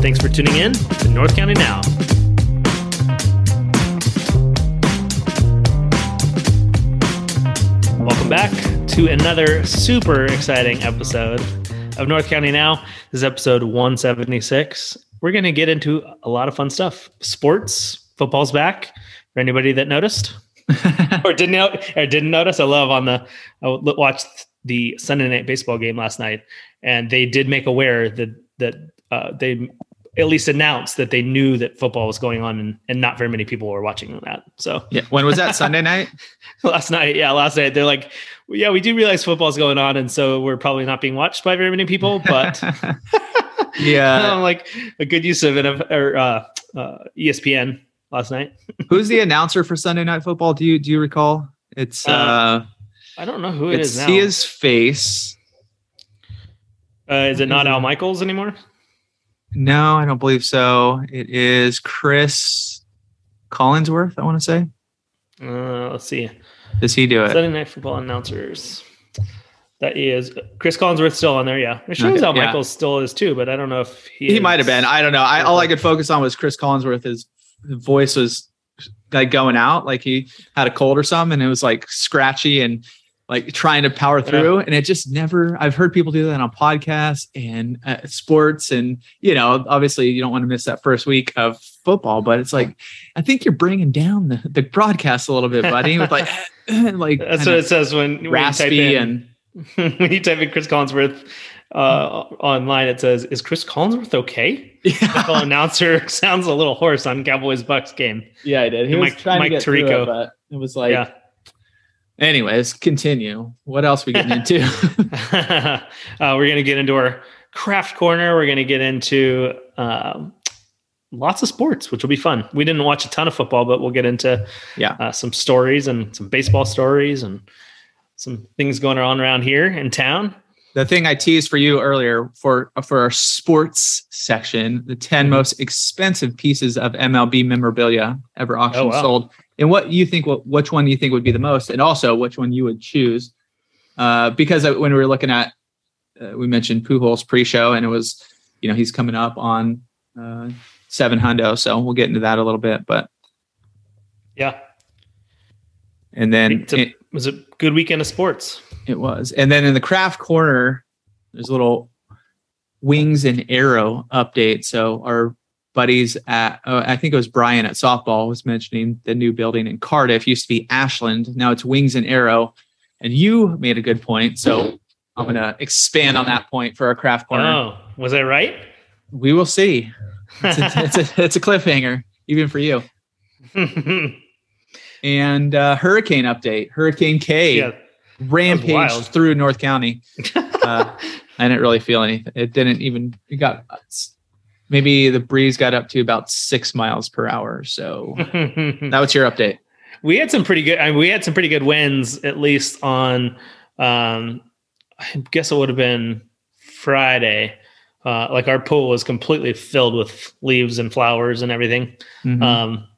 Thanks for tuning in to North County Now. Welcome back to another super exciting episode of North County Now. This is episode 176. We're going to get into a lot of fun stuff. Sports, football's back. For anybody that noticed or didn't know, or didn't notice, I love on the I watched the Sunday night baseball game last night, and they did make aware that that uh, they at least announced that they knew that football was going on, and, and not very many people were watching that. So Yeah. When was that? Sunday night? last night, yeah, last night they're like, well, yeah, we do realize football's going on, and so we're probably not being watched by very many people, but yeah. I'm like a good use of it or uh, uh, ESPN last night. Who's the announcer for Sunday Night Football? Do you do you recall? It's Uh, uh, I don't know who it it's is now. see his face. uh, is it not Al Michaels anymore? No, I don't believe so. It is Chris Collinsworth. I want to say. Uh, let's see. Does he do it? Sunday Night Football announcers. That is Chris Collinsworth still on there. Yeah, it shows Okay, Al yeah. Michaels still is too, but I don't know if he. He might have been. I don't know. I, all I could focus on was Chris Collinsworth. His voice was like going out, like he had a cold or something, and it was like scratchy and like trying to power through. And it just never. I've heard people do that on podcasts and uh, sports, and you know, obviously, you don't want to miss that first week of football. But it's like, I think you're bringing down the, the broadcast a little bit, buddy. With like, like That's what it says when, when raspy in and when you type in Chris Collinsworth uh, online. It says, "Is Chris Collinsworth okay?" Yeah. The yeah, announcer sounds a little hoarse on Cowboys Bucs game. yeah, I did. He was Mike- trying Mike to get through it, but it was like. yeah. Anyways, continue. What else we getting into? uh, we're going to get into our craft corner. We're going to get into um, lots of sports, which will be fun. We didn't watch a ton of football, but we'll get into Yeah. uh, some stories and some baseball stories and some things going on around here in town. the thing I teased for you earlier for for our sports section, the 10 Mhm. most expensive pieces of MLB memorabilia ever auctioned Oh, wow. sold. And what you think what which one you think would be the most and also which one you would choose. Uh, because when we were looking at uh, we mentioned Pujols pre-show and it was you know he's coming up on uh, 7 hundo so we'll get into that a little bit but Yeah, and then a, it- it was a good weekend of sports. It was. And then in the craft corner, there's a little wings and arrow update. So our buddies at, uh, I think it was Brian at softball was mentioning the new building in Cardiff used to be Ashland. Now it's wings and arrow. And you made a good point. So I'm going to expand on that point for our craft corner. Oh, was I right? We will see. It's a, it's, a, it's a cliffhanger, even for you. And uh, hurricane update Hurricane Kay yeah, rampaged through North County. Uh, I didn't really feel anything. It didn't even. It got maybe the breeze got up to about six miles per hour. So that was your update. we had some pretty good. I mean, we had some pretty good wins, at least on. Um, I guess it would have been Friday. Uh, like our pool was completely filled with leaves and flowers and everything. Mhm. Um,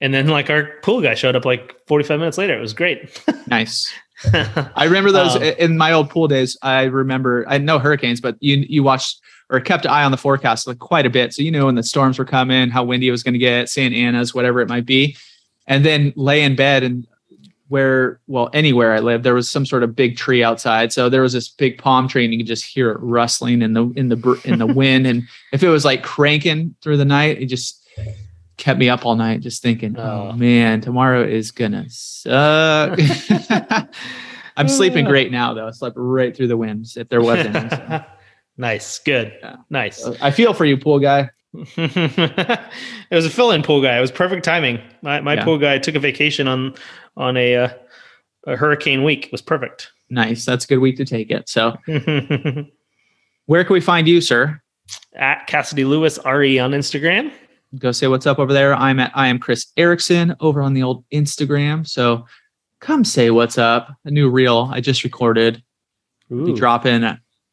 and then like our pool guy showed up like 45 minutes later. It was great. nice. I remember those Um, in my old pool days. I remember. I know hurricanes, but you you watched or kept an eye on the forecast like quite a bit, so you know when the storms were coming, how windy it was going to get, Santa Ana's, whatever it might be, and then lay in bed and where well anywhere I lived there was some sort of big tree outside, so there was this big palm tree and you could just hear it rustling in the in the in the wind, and if it was like cranking through the night, it just kept me up all night just thinking, Oh. oh man, tomorrow is gonna suck. I'm sleeping uh. great now though. I slept right through the winds if there was any. so. Nice. Good. Yeah. Nice. I feel for you, pool guy. it was a fill-in pool guy. It was perfect timing. My my Yeah. pool guy took a vacation on on a, uh, a hurricane week. It was perfect. Nice. That's a good week to take it. So where can we find you, sir? at Cassidy Lewis RE on Instagram. Go say what's up over there. I'm at I am Chris Erickson over on the old Instagram. So come say what's up. A new reel I just recorded. Be Ooh. dropping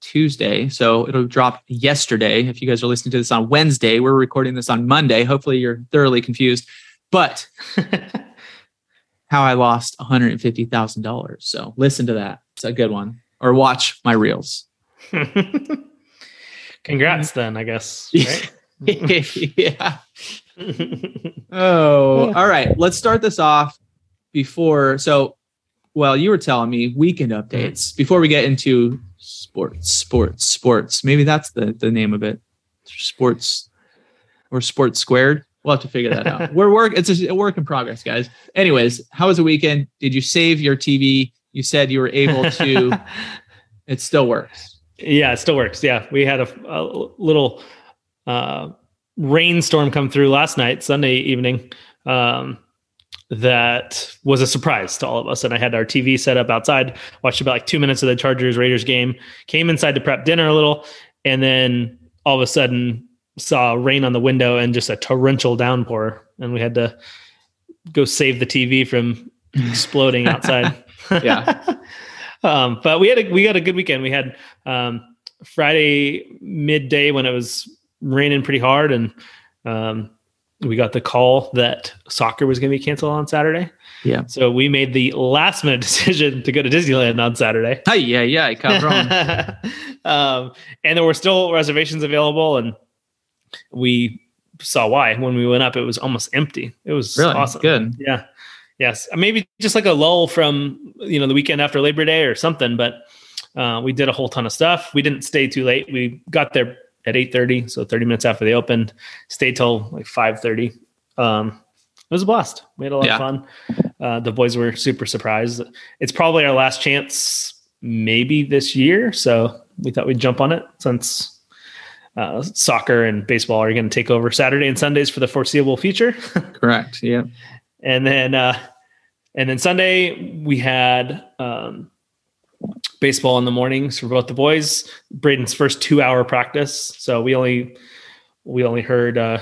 Tuesday. So it'll drop yesterday. If you guys are listening to this on Wednesday, we're recording this on Monday. Hopefully you're thoroughly confused. But how I lost $150,000. So listen to that. It's a good one. Or watch my reels. Congrats, then I guess. Right? yeah. Oh, all right. Let's start this off before. So, well, you were telling me weekend updates mm-hmm. before we get into sports, sports, sports. Maybe that's the the name of it. Sports or sports squared. We'll have to figure that out. We're work. It's a, work in progress, guys. Anyways, how was the weekend? Did you save your TV? You said you were able to. it still works. yeah, it still works. Yeah, we had a, a little uh, rainstorm come through last night, Sunday evening. Um, that was a surprise to all of us. And I had our TV set up outside, watched about like two minutes of the Chargers Raiders game, came inside to prep dinner a little, and then all of a sudden saw rain on the window and just a torrential downpour. And we had to go save the TV from exploding outside. Yeah. um, but we had a we got a good weekend. We had um, Friday midday when it was raining pretty hard, and um, we got the call that soccer was going to be canceled on Saturday. Yeah. So we made the last minute decision to go to Disneyland on Saturday. Hi, yeah, yeah, i cabrón. um, and there were still reservations available, and we saw why when we went up. It was almost empty. It was really awesome. good. Yeah. Yes. Maybe just like a lull from, you know, the weekend after Labor Day or something, but uh, we did a whole ton of stuff. We didn't stay too late. We got there at 8.30, so 30 minutes after they opened, stayed till like 5.30. Um, it was a blast. We had a lot Yeah. of fun. Uh, the boys were super surprised. It's probably our last chance maybe this year. So we thought we'd jump on it since uh, soccer and baseball are going to take over Saturday and Sundays for the foreseeable future. Correct. Yeah. and then uh and then sunday we had um baseball in the mornings for both the boys braden's first two hour practice so we only we only heard uh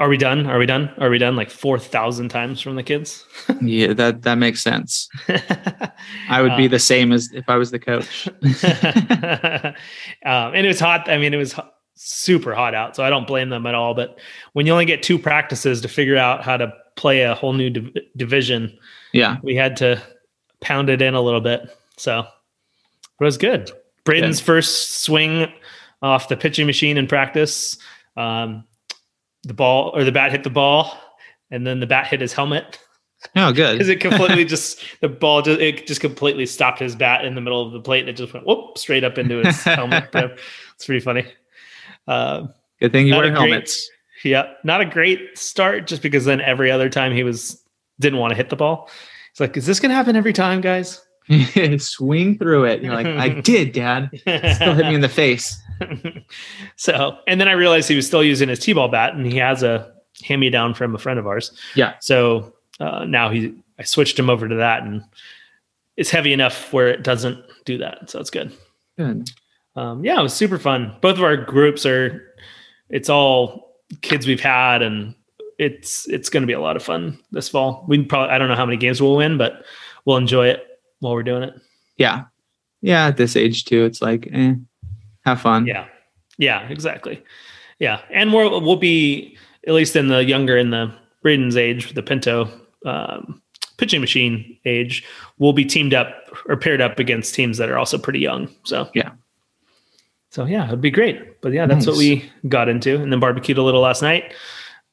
are we done are we done are we done like 4000 times from the kids Yeah, that that makes sense. I would be Uh, the same as if I was the coach. um, and it was hot i mean it was super hot out so i don't blame them at all but when you only get two practices to figure out how to play a whole new div- division Yeah. we had to pound it in a little bit. So was good. Braden's first swing off the pitching machine in practice. Um, the ball or the bat hit the ball, and then the bat hit his helmet Oh, good. because it completely just the ball just it just completely stopped his bat in the middle of the plate and it just went whoop straight up into his helmet. Yeah, It's pretty funny. Uh, Good thing you wear a great- helmets. yeah, not a great start just because then every other time he was didn't want to hit the ball. It's like, is this gonna happen every time, guys? Swing through it. You're like, I did, Dad. Still hit me in the face. so, and then I realized he was still using his t-ball bat, and he has a hand-me-down from a friend of ours. Yeah. So uh, now he, I switched him over to that, and it's heavy enough where it doesn't do that. So it's good. Good. Um, yeah, it was super fun. Both of our groups are, it's all kids we've had, and it's it's going to be a lot of fun this fall. We probably I don't know how many games we'll win, but we'll enjoy it while we're doing it. Yeah. Yeah. At this age too, it's like, eh, have fun. Yeah, yeah, exactly. Yeah, and we'll we'll be at least in the younger in the Braden's age, the Pinto um, pitching machine age, we'll be teamed up or paired up against teams that are also pretty young. So Yeah. So yeah, it'd be great. But yeah, that's what we got into, and then barbecued a little last night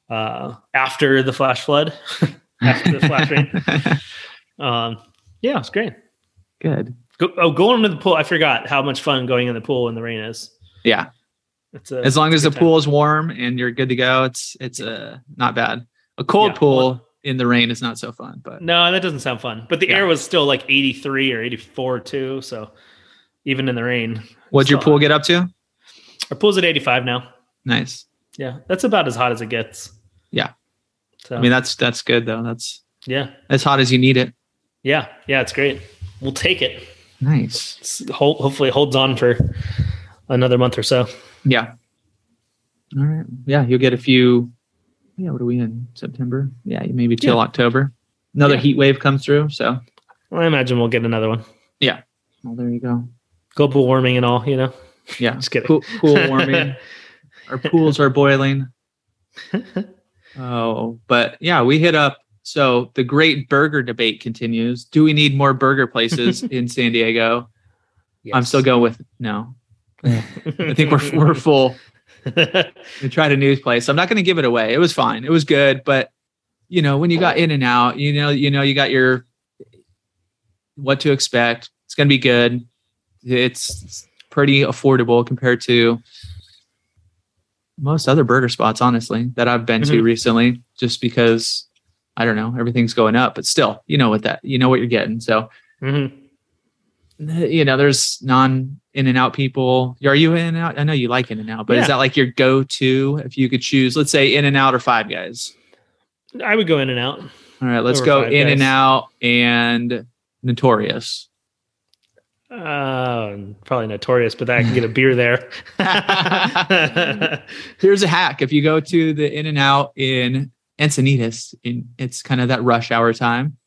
uh, after the flash flood, after the flash rain. Um, yeah, it's great. Good. Go, oh, going into the pool. I forgot how much fun going in the pool in the rain is. Yeah. It's a, As long as the time. pool is warm and you're good to go, it's it's uh not bad. A cold Yeah. pool in the rain is not so fun, but No, that doesn't sound fun. But the Yeah. air was still like 83 or 84 too. So even in the rain, what'd your pool hot. get up to? our pool's at 85 now. Nice. Yeah, that's about as hot as it gets. Yeah. So I mean that's that's good though. That's yeah, as hot as you need it. Yeah, yeah. It's great. We'll take it. Nice. It's, ho- hopefully, it holds on for another month or so. Yeah. All right. Yeah, you'll get a few. Yeah, what are we in September? Yeah, maybe till Yeah. October. Another Yeah. heat wave comes through. So, I imagine we'll get another one. Yeah. Well, there you go. Global warming and all, you know. Yeah, Just kidding. cool, cool warming. Our pools are boiling. Oh, but yeah, we hit up. So the great burger debate continues. Do we need more burger places in San Diego? I'm still going with no. I think we're we're full. We tried a new place. I'm not going to give it away. It was fine. It was good, but you know, when you got in and out, you know, you know, you got your what to expect. It's going to be good. It's pretty affordable compared to most other burger spots, honestly, that I've been to Mhm. recently. Just because I don't know, everything's going up, but still, you know what that you know what you're getting. So Mhm. you know, there's non in and out people. Are you in and out? I know you like in and out, but Yeah. is that like your go to if you could choose, let's say in and out or five guys? I would go in and out. All right, let's go in and out and notorious. Uh, probably notorious, but I can get a beer there. Here's a hack. If you go to the in and out in Encinitas, in it's kind of that rush hour time.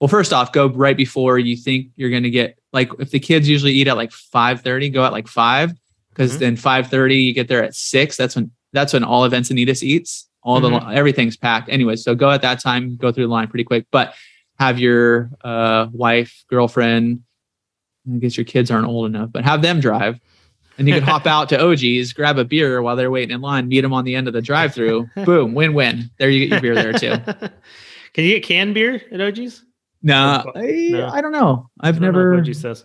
Well, first off, go right before you think you're gonna get like if the kids usually eat at like 5:30, go at like five. Because Mhm. then 5:30, you get there at six. That's when that's when all of Encinitas eats. All the Mhm. everything's packed. Anyway, so go at that time, go through the line pretty quick. But have your uh, wife, girlfriend, I guess your kids aren't old enough, but have them drive. And you can hop out to OG's, grab a beer while they're waiting in line, meet them on the end of the drive through. Boom, win win. There you get your beer there too. Can you get canned beer at OG's? No, No. I, I don't know. I've I don't never, OG's says.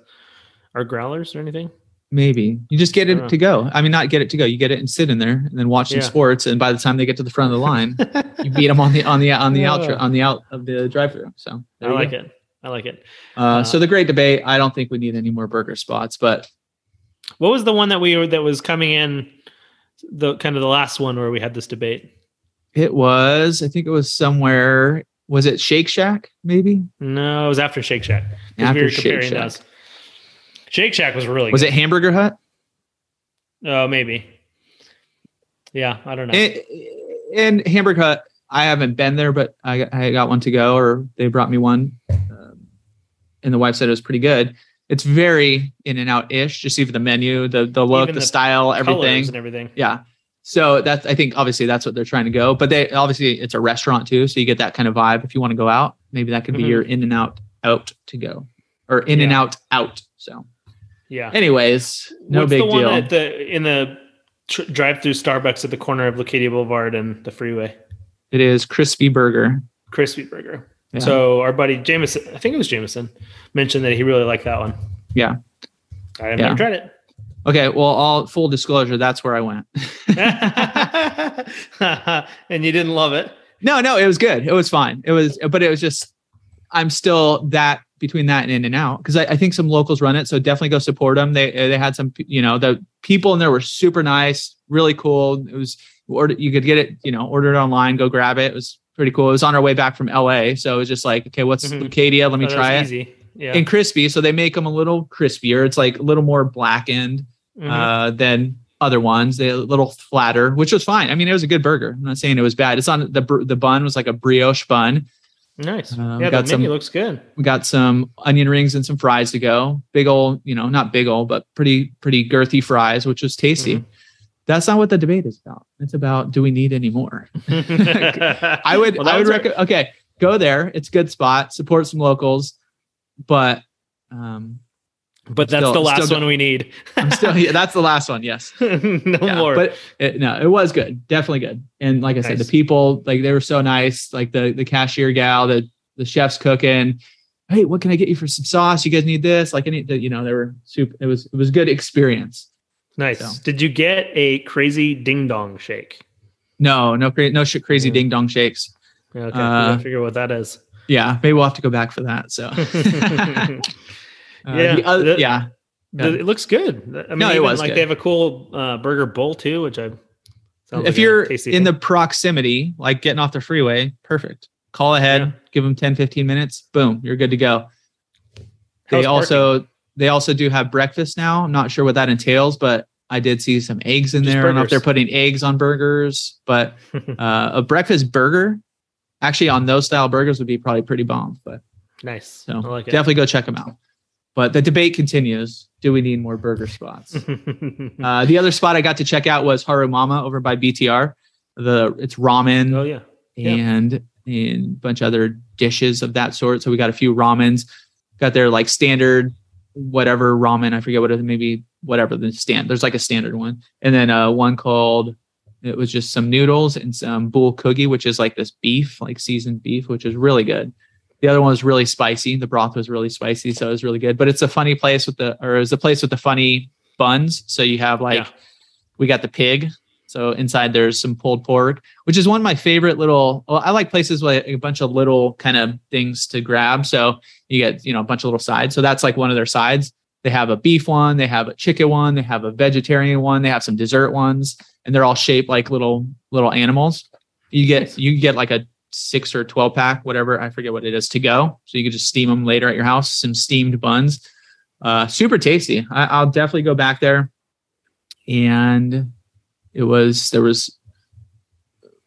Or growlers or anything? maybe. You just get it to go. I mean, not get it to go. You get it and sit in there and then watch some Yeah. sports. And by the time they get to the front of the line, you beat them on the, on the, on the Oh. outro, on the out of the drive through. So I like go. it. I like it. Uh, so the great debate. I don't think we need any more burger spots, but What was the one that we were that was coming in the kind of the last one where we had this debate? it was, I think it was somewhere, was it Shake Shack maybe? No, it was after Shake Shack. After we were Shake Shack. those. Shake Shack was really Was good. it Hamburger Hut? Oh, maybe. Yeah, I don't know. And, and Hamburger Hut, I haven't been there, but I got, I got one to go, or they brought me one, um, and the wife said it was pretty good. It's very in and out ish. Just even the menu, the the look, the, the style, everything. and everything. Yeah. So that's I think obviously that's what they're trying to go. But they obviously it's a restaurant too, so you get that kind of vibe. If you want to go out, maybe that could be Mhm. your in and out out to go, or in and out out. So, Yeah. anyways, no What's big the one deal. at the in the tr- drive-through Starbucks at the corner of Leucadia Boulevard and the freeway? it is crispy burger. Crispy Burger. Yeah. So our buddy Jameson, I think it was Jameson, mentioned that he really liked that one. Yeah. I have Yeah. never tried it. Okay, well, all full disclosure, that's where I went. and you didn't love it. No, no, it was good. It was fine. It was, but it was just, I'm still that between that and in and out because I, I think some locals run it. So definitely go support them. They they had some, you know, the people in there were super nice, really cool. It was order you could get it, you know, order it online, go grab it. It was pretty cool. It was on our way back from LA, so it was just like, okay, what's Mhm. Leucadia? Let me Oh, try it. Easy. Yeah. And crispy, so they make them a little crispier. It's like a little more blackened Mhm. uh, than other ones. They a little flatter, which was fine. I mean, it was a good burger. I'm not saying it was bad. It's on the the bun was like a brioche bun. nice. uh, yeah, the got menu some- looks good. We got some onion rings and some fries to go. Big old, you know, not big old, but pretty pretty girthy fries, which was tasty. Mhm. That's not what the debate is about. It's about do we need any more? I would I would recommend. Okay, go there. It's a good spot. Support some locals, but um, but that's still- the last one we need. I'm still yeah, that's the last one. Yes. no Yeah, more. But it, no, it was good. Definitely good. And like I said, the people like they were so nice. Like the the cashier gal, the the chef's cooking. Hey, what can I get you for some sauce? You guys need this? Like any, you know, they were super. It was it was a good experience. Nice. so. Did you get a crazy ding dong shake? No, no, cra- no shit, crazy Yeah. ding dong shakes. Okay, Uh, gotta figure out what that is. Yeah, maybe we'll have to go back for that. So, uh, Yeah, the other- the- yeah, The- it looks good. I mean, No, it was like good. they have a cool uh, burger bowl too, which I. if like you're in thing. the proximity, like getting off the freeway, perfect. Call ahead, Yeah. give them 10, 15 minutes, boom, you're good to go. How's They also they also do have breakfast now. I'm not sure what that entails, but I did see some eggs in Just there. I don't know if they're putting eggs on burgers, but uh, a breakfast burger, actually on those style burgers would be probably pretty bomb. But nice. so like definitely go check them out. But the debate continues: Do we need more burger spots? uh, the other spot I got to check out was Haru Mama over by BTR. The it's ramen oh yeah. yeah. and and a bunch of other dishes of that sort. So we got a few ramens. Got their like standard whatever ramen. I forget what it maybe whatever the stand. There's like a standard one, and then uh, one called it was just some noodles and some bulgogi, which is like this beef, like seasoned beef, which is really good. The other one was really spicy. The broth was really spicy, so it was really good. But it's a funny place with the, or it was a place with the funny buns. So you have like, Yeah. we got the pig. So inside there's some pulled pork, which is one of my favorite little. Well, I like places with a bunch of little kind of things to grab. So you get you know a bunch of little sides. So that's like one of their sides. They have a beef one, they have a chicken one, they have a vegetarian one, they have some dessert ones, and they're all shaped like little little animals. You get you get like a six or twelve pack, whatever I forget what it is to go. So you can just steam them later at your house. Some steamed buns, uh, super tasty. I, I'll definitely go back there. And it was there was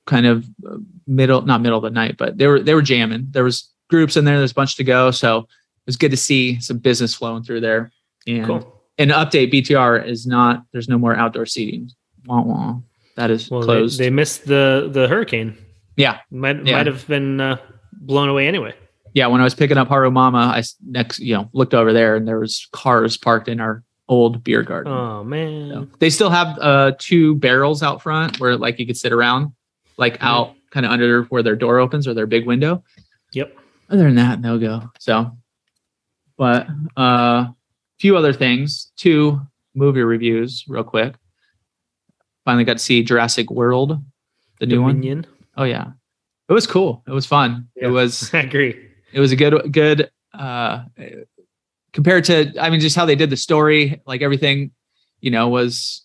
kind of uh, middle not middle of the night but they were they were jamming there was groups in there there's a bunch to go so it was good to see some business flowing through there and Cool. an update btr is not there's no more outdoor seating wah, wah. that is Well, they, closed they missed the the hurricane. yeah Might Yeah. might have been uh, blown away anyway. yeah when i was picking up haru mama i next you know looked over there and there was cars parked in our old beer garden Oh man. So, they still have uh two barrels out front where like you could sit around like Mm-hmm. out kind of under where their door opens or their big window Yep. other than that no go so but uh few other things two movie reviews real quick finally got to see jurassic world the new one. Oh yeah it was cool it was fun Yeah. it was I agree. it was a good good uh compared to i mean just how they did the story like everything you know was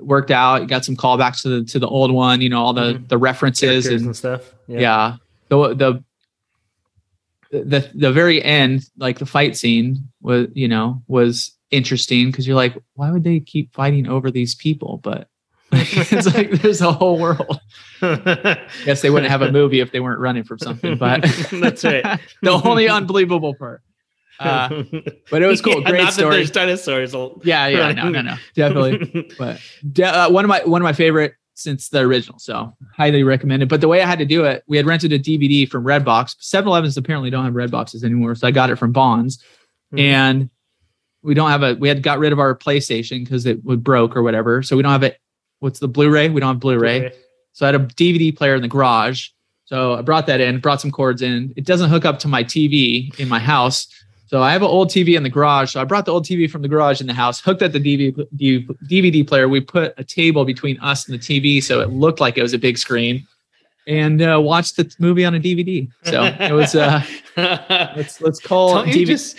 worked out you got some callbacks to the to the old one you know all the Mhm. the references and and stuff. yeah. the the the the very end like the fight scene was you know was interesting because you're like why would they keep fighting over these people but it's like there's a whole world Yeah. guess they wouldn't have a movie if they weren't running from something but That's right. the only unbelievable part uh, but it was cool Yeah, great not that story there's dinosaurs. yeah yeah no no no definitely but de- uh, one of my one of my favorite since the original so highly recommended but the way i had to do it we had rented a dvd from redbox 7-elevens apparently don't have red boxes anymore so i got it from Vons Mhm. and we don't have a we had got rid of our playstation because it would broke or whatever so we don't have it what's the blu-ray we don't have blu-ray Okay. so I had a DVD player in the garage. So I brought that in, brought some cords in. It doesn't hook up to my TV in my house. So I have an old TV in the garage. So I brought the old TV from the garage in the house, hooked up the DVD, DVD player. We put a table between us and the TV so it looked like it was a big screen and uh, watched the movie on a DVD. So it was, uh, let's, let's call Don't you just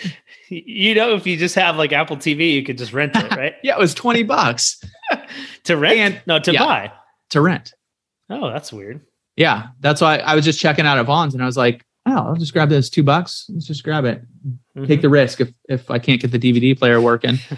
you know if you just have like Apple TV, you could just rent it, right? yeah, it was 20 bucks to rent? And- no, to yeah. buy. to rent. Oh, that's weird. Yeah. That's why I was just checking out at Vons and I was like, oh, I'll just grab this two bucks. Let's just grab it. Mm-hmm. take the risk if if I can't get the DVD player working.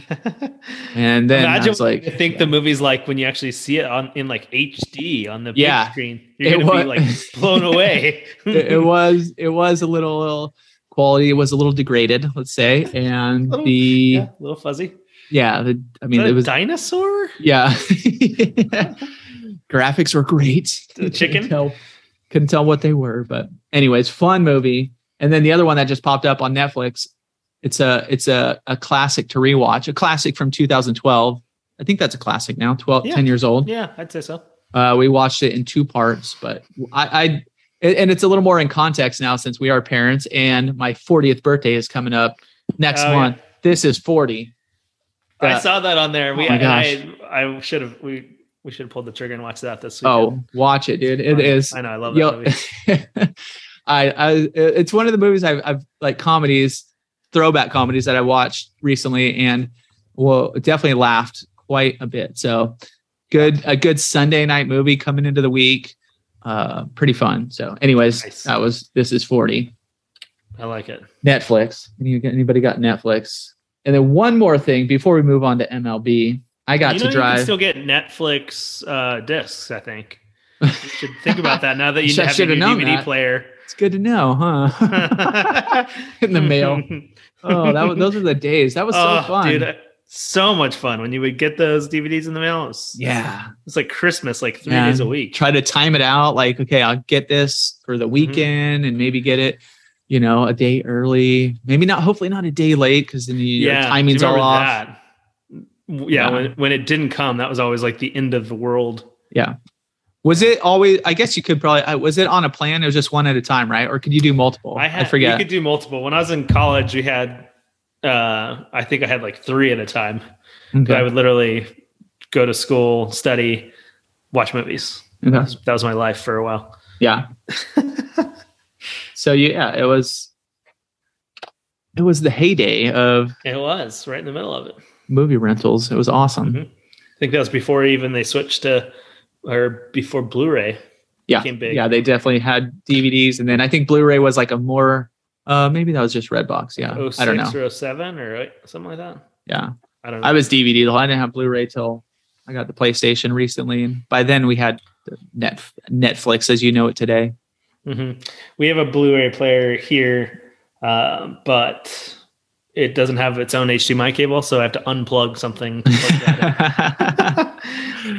And then I Imagine was like, I think the movie's like when you actually see it on in like HD on the Yeah. big screen. You're It gonna be like blown away. it, it was it was a little quality was a little degraded, let's say, and Little- the yeah, yeah, a little fuzzy. the I I mean mean, it was dinosaur. yeah. Graphics were great. The chicken? Couldn't tell, what they were, but anyways, fun movie. And then the other one that just popped up on Netflix, it's a it's a, a classic to rewatch, a classic from 2012. I think that's a classic now, 12, Yeah. 10 years old. Yeah, I'd say so. Uh, we watched it in two parts, but I, I and it's a little more in context now since we are parents, and my 40th birthday is coming up next Oh, yeah. month. This is 40. I Uh, saw that on there. We, oh I, I should have we we should have pulled the trigger and watched that this week. oh, watch it, dude! It is. I know. I love that movie. I, I, it's one of the movies I've, I've like comedies, throwback comedies that I watched recently, and well, definitely laughed quite a bit. So, good, a good Sunday night movie coming into the week. Uh, pretty fun. So, anyways, Nice. that was this is forty. I like it. Netflix. Anybody got Netflix? And then one more thing before we move on to MLB. I got you to know, You can still get Netflix uh, discs. I think. You should think about that now that you have new DVD that. player. it's good to know, huh? In the mail. Oh, that was, those are the days. That was so oh, fun. dude, so much fun when you would get those DVDs in the mail. It was, yeah. it's like Christmas, like three Yeah. days a week. Try to time it out. Like, okay, I'll get this for Mm-hmm. the weekend and maybe get it, you know, a day early. Maybe not. Hopefully not a day late because then your yeah, timing's all off. that? Yeah, Yeah. when when it didn't come, that was always like the end of the world. Yeah. Was it always? I guess you could probably. uh, Was it on a plan? It was just one at a time, right? Or could you do multiple? I had, forget. You could do multiple. When I was in college, we had, uh, I think I had like three at a time. But I would literally go to school, study, watch movies. Okay. That was, that was my life for a while. Yeah. so yeah, it was. It was the heyday of It was right in the middle of it. Movie rentals. It was awesome. Mhm. I think that was before even they switched to, or before Blu-ray. Yeah, became big. yeah, they definitely had DVDs, and then I think Blu-ray was like a more. Uh, maybe that was just Redbox. Yeah, Oh I don't know. six or 07 or something like that. Yeah, I don't know. I was DVD though. I didn't have Blu-ray till I got the PlayStation recently, and by then we had net Netflix as you know it today. hmm We have a Blu-ray player here, uh, but it doesn't have its own HDMI cable, so I have to unplug something. to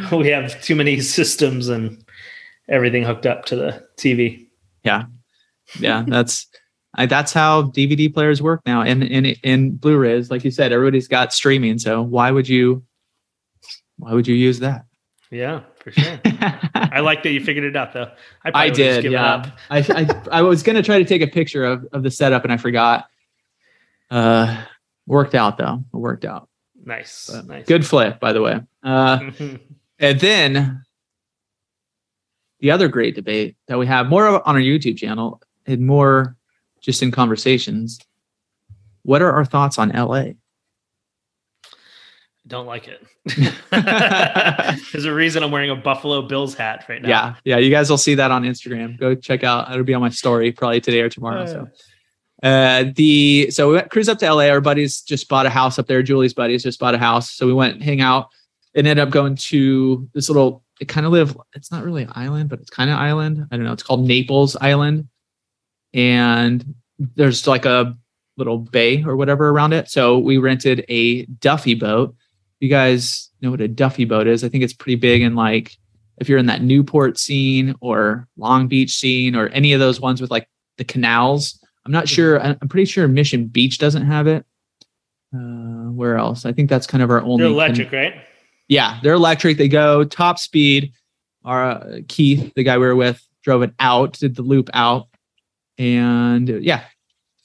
plug we have too many systems and everything hooked up to the TV. yeah, yeah, that's I, that's how DVD players work now, and and in Blu-rays, like you said, everybody's got streaming. So why would you? Why would you use that? Yeah, for sure. I like that you figured it out, though. I, I did, yeah. up. I, I I was gonna try to take a picture of of the setup and I forgot. Uh, worked out though. It worked out. Nice, But nice. Good flip, by the way. Uh, and then the other great debate that we have more on our YouTube channel and more just in conversations. What are our thoughts on LA? Don't like it. There's a reason I'm wearing a Buffalo Bills hat right now. Yeah, yeah. You guys will see that on Instagram. Go check out. It'll be on my story probably today or tomorrow. So. Uh, the so we went cruise up to LA. Our buddies just bought a house up there. Julie's buddies just bought a house, so we went hang out and ended up going to this little. It kind of live. It's not really an island, but it's kind of island. I don't know. It's called Naples Island, and there's like a little bay or whatever around it. So we rented a Duffy boat. You guys know what a Duffy boat is? I think it's pretty big and like if you're in that Newport scene or Long Beach scene or any of those ones with like the canals. I'm not sure. I- I'm pretty sure Mission Beach doesn't have it. Uh, where else? I think that's kind of our only. They're electric, right? yeah, they're electric. They go top speed. Our uh, Keith, the guy we were with, drove it out, did the loop out, and uh, yeah,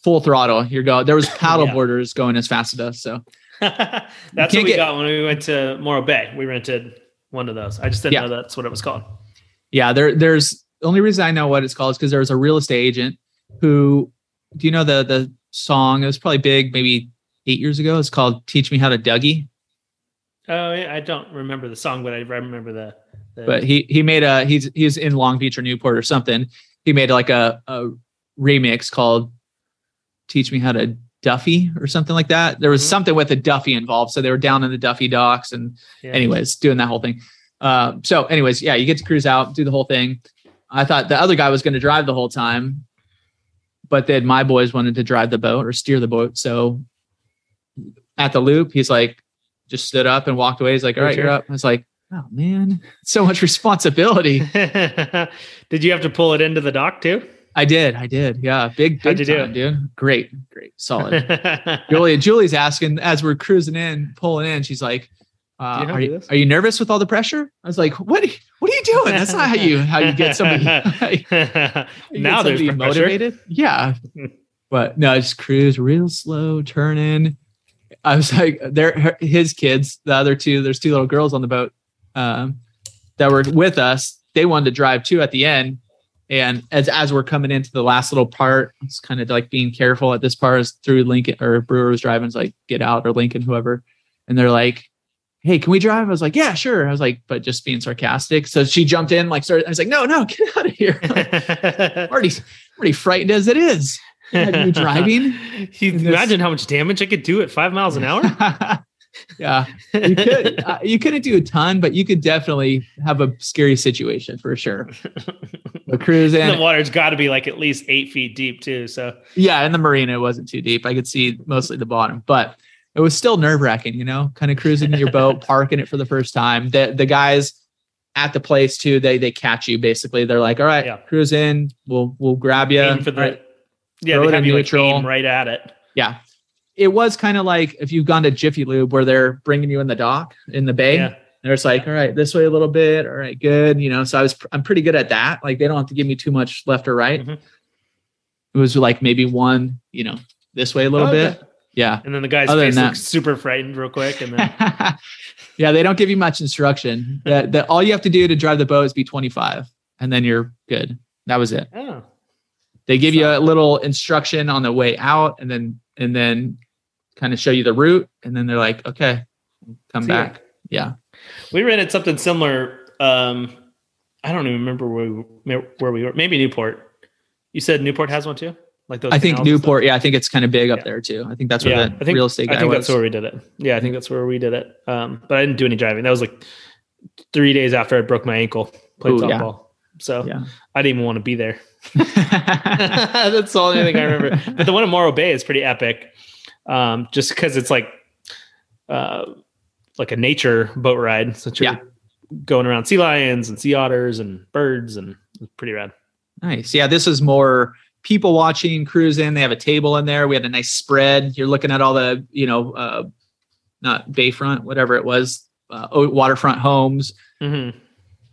full throttle. Here go. There was paddle Yeah. boarders going as fast as us. So that's what we get- got when we went to Morro Bay. We rented one of those. I just didn't Yeah. know that's what it was called. yeah, there. There's the only reason I know what it's called is because there was a real estate agent who. Do you know the the song? It was probably big, maybe eight years ago. It's called "Teach Me How to Dougie." Oh, yeah, I don't remember the song, but I remember the. the but he he made a he's he's in Long Beach or Newport or something. He made like a, a remix called "Teach Me How to Duffy" or something like that. There was Mhm. something with a Duffy involved, so they were down in the Duffy docks and yeah. anyways doing that whole thing. Uh, so anyways, yeah, you get to cruise out, do the whole thing. I thought the other guy was going to drive the whole time, but then my boys wanted to drive the boat or steer the boat. So at the loop, he's like, just stood up and walked away. He's like, all right, you're up. I was like, oh man, so much responsibility. Did you have to pull it into the dock too? I did, I did. Yeah, big, How'd big you do dude. Great, great, solid. Julia, Julie's asking as we're cruising in, pulling in. She's like, uh, you are, you, "Are you nervous with all the pressure?" I was like, "What? Are you, what are you doing? That's not how you how you get somebody, you get now there's somebody pressure. motivated." Yeah, but no, I just cruise real slow, turn in. I was like, "They're his kids, the other two. There's two little girls on the boat um, that were with us. They wanted to drive too at the end." And as as we're coming into the last little part, it's kind of like being careful at this part is through Lincoln or Brewer was driving, it's like get out or Lincoln, whoever. And they're like, Hey, can we drive? I was like, Yeah, sure. I was like, but just being sarcastic. So she jumped in, like started, I was like, No, no, get out of here. I'm already already frightened as it is. You driving? You in this- imagine how much damage I could do at five miles an hour? Yeah, you could. uh, you couldn't do a ton, but you could definitely have a scary situation for sure. But cruising, the water's got to be like at least eight feet deep too. So yeah, in the marina it wasn't too deep. I could see mostly the bottom, but it was still nerve wracking. You know, kind of cruising your boat, parking it for the first time. The the guys at the place too, they they catch you basically. They're like, all right, Yeah. cruise in. We'll we'll grab you. aim for the right. yeah, they have you like neutral. aim right at it. Yeah. It was kind of like if you've gone to Jiffy Lube where they're bringing you in the dock in the bay. Yeah. And it's like, all right, this way a little bit. All right, good. You know, so I was, I'm pretty good at that. Like they don't have to give me too much left or right. Mhm. It was like maybe one, you know, this way a little Okay. bit. Yeah. And then the guy's Other face looks super frightened real quick, and then yeah. They don't give you much instruction. That, that all you have to do to drive the boat is be 25 and then you're good. That was it. oh, They give you a little instruction on the way out and then, and then kind of show you the route. And then they're like, okay, come See back. Yeah. we rented something similar. Um, I don't even remember where we, where we were. Maybe Newport. You said Newport has one too, like those. I think? Newport. Yeah, I think it's kind of big up Yeah. there too. I think that's where Yeah, the I think real estate guy I think was. that's where we did it. Yeah, I think that's where we did it. Um, but I didn't do any driving. That was like three days after I broke my ankle playing Ooh, yeah. softball. So yeah. I didn't even want to be there. that's the only thing I remember. But the one in Morro Bay is pretty epic, um, just because it's like, uh, like a nature boat ride. So you're Yeah. going around sea lions and sea otters and birds, and it's pretty rad. nice. Yeah, this is more people watching, cruising. They have a table in there. We had a nice spread. You're looking at all the, you know, uh, not bayfront, whatever it was, uh, waterfront homes. Mm-hmm.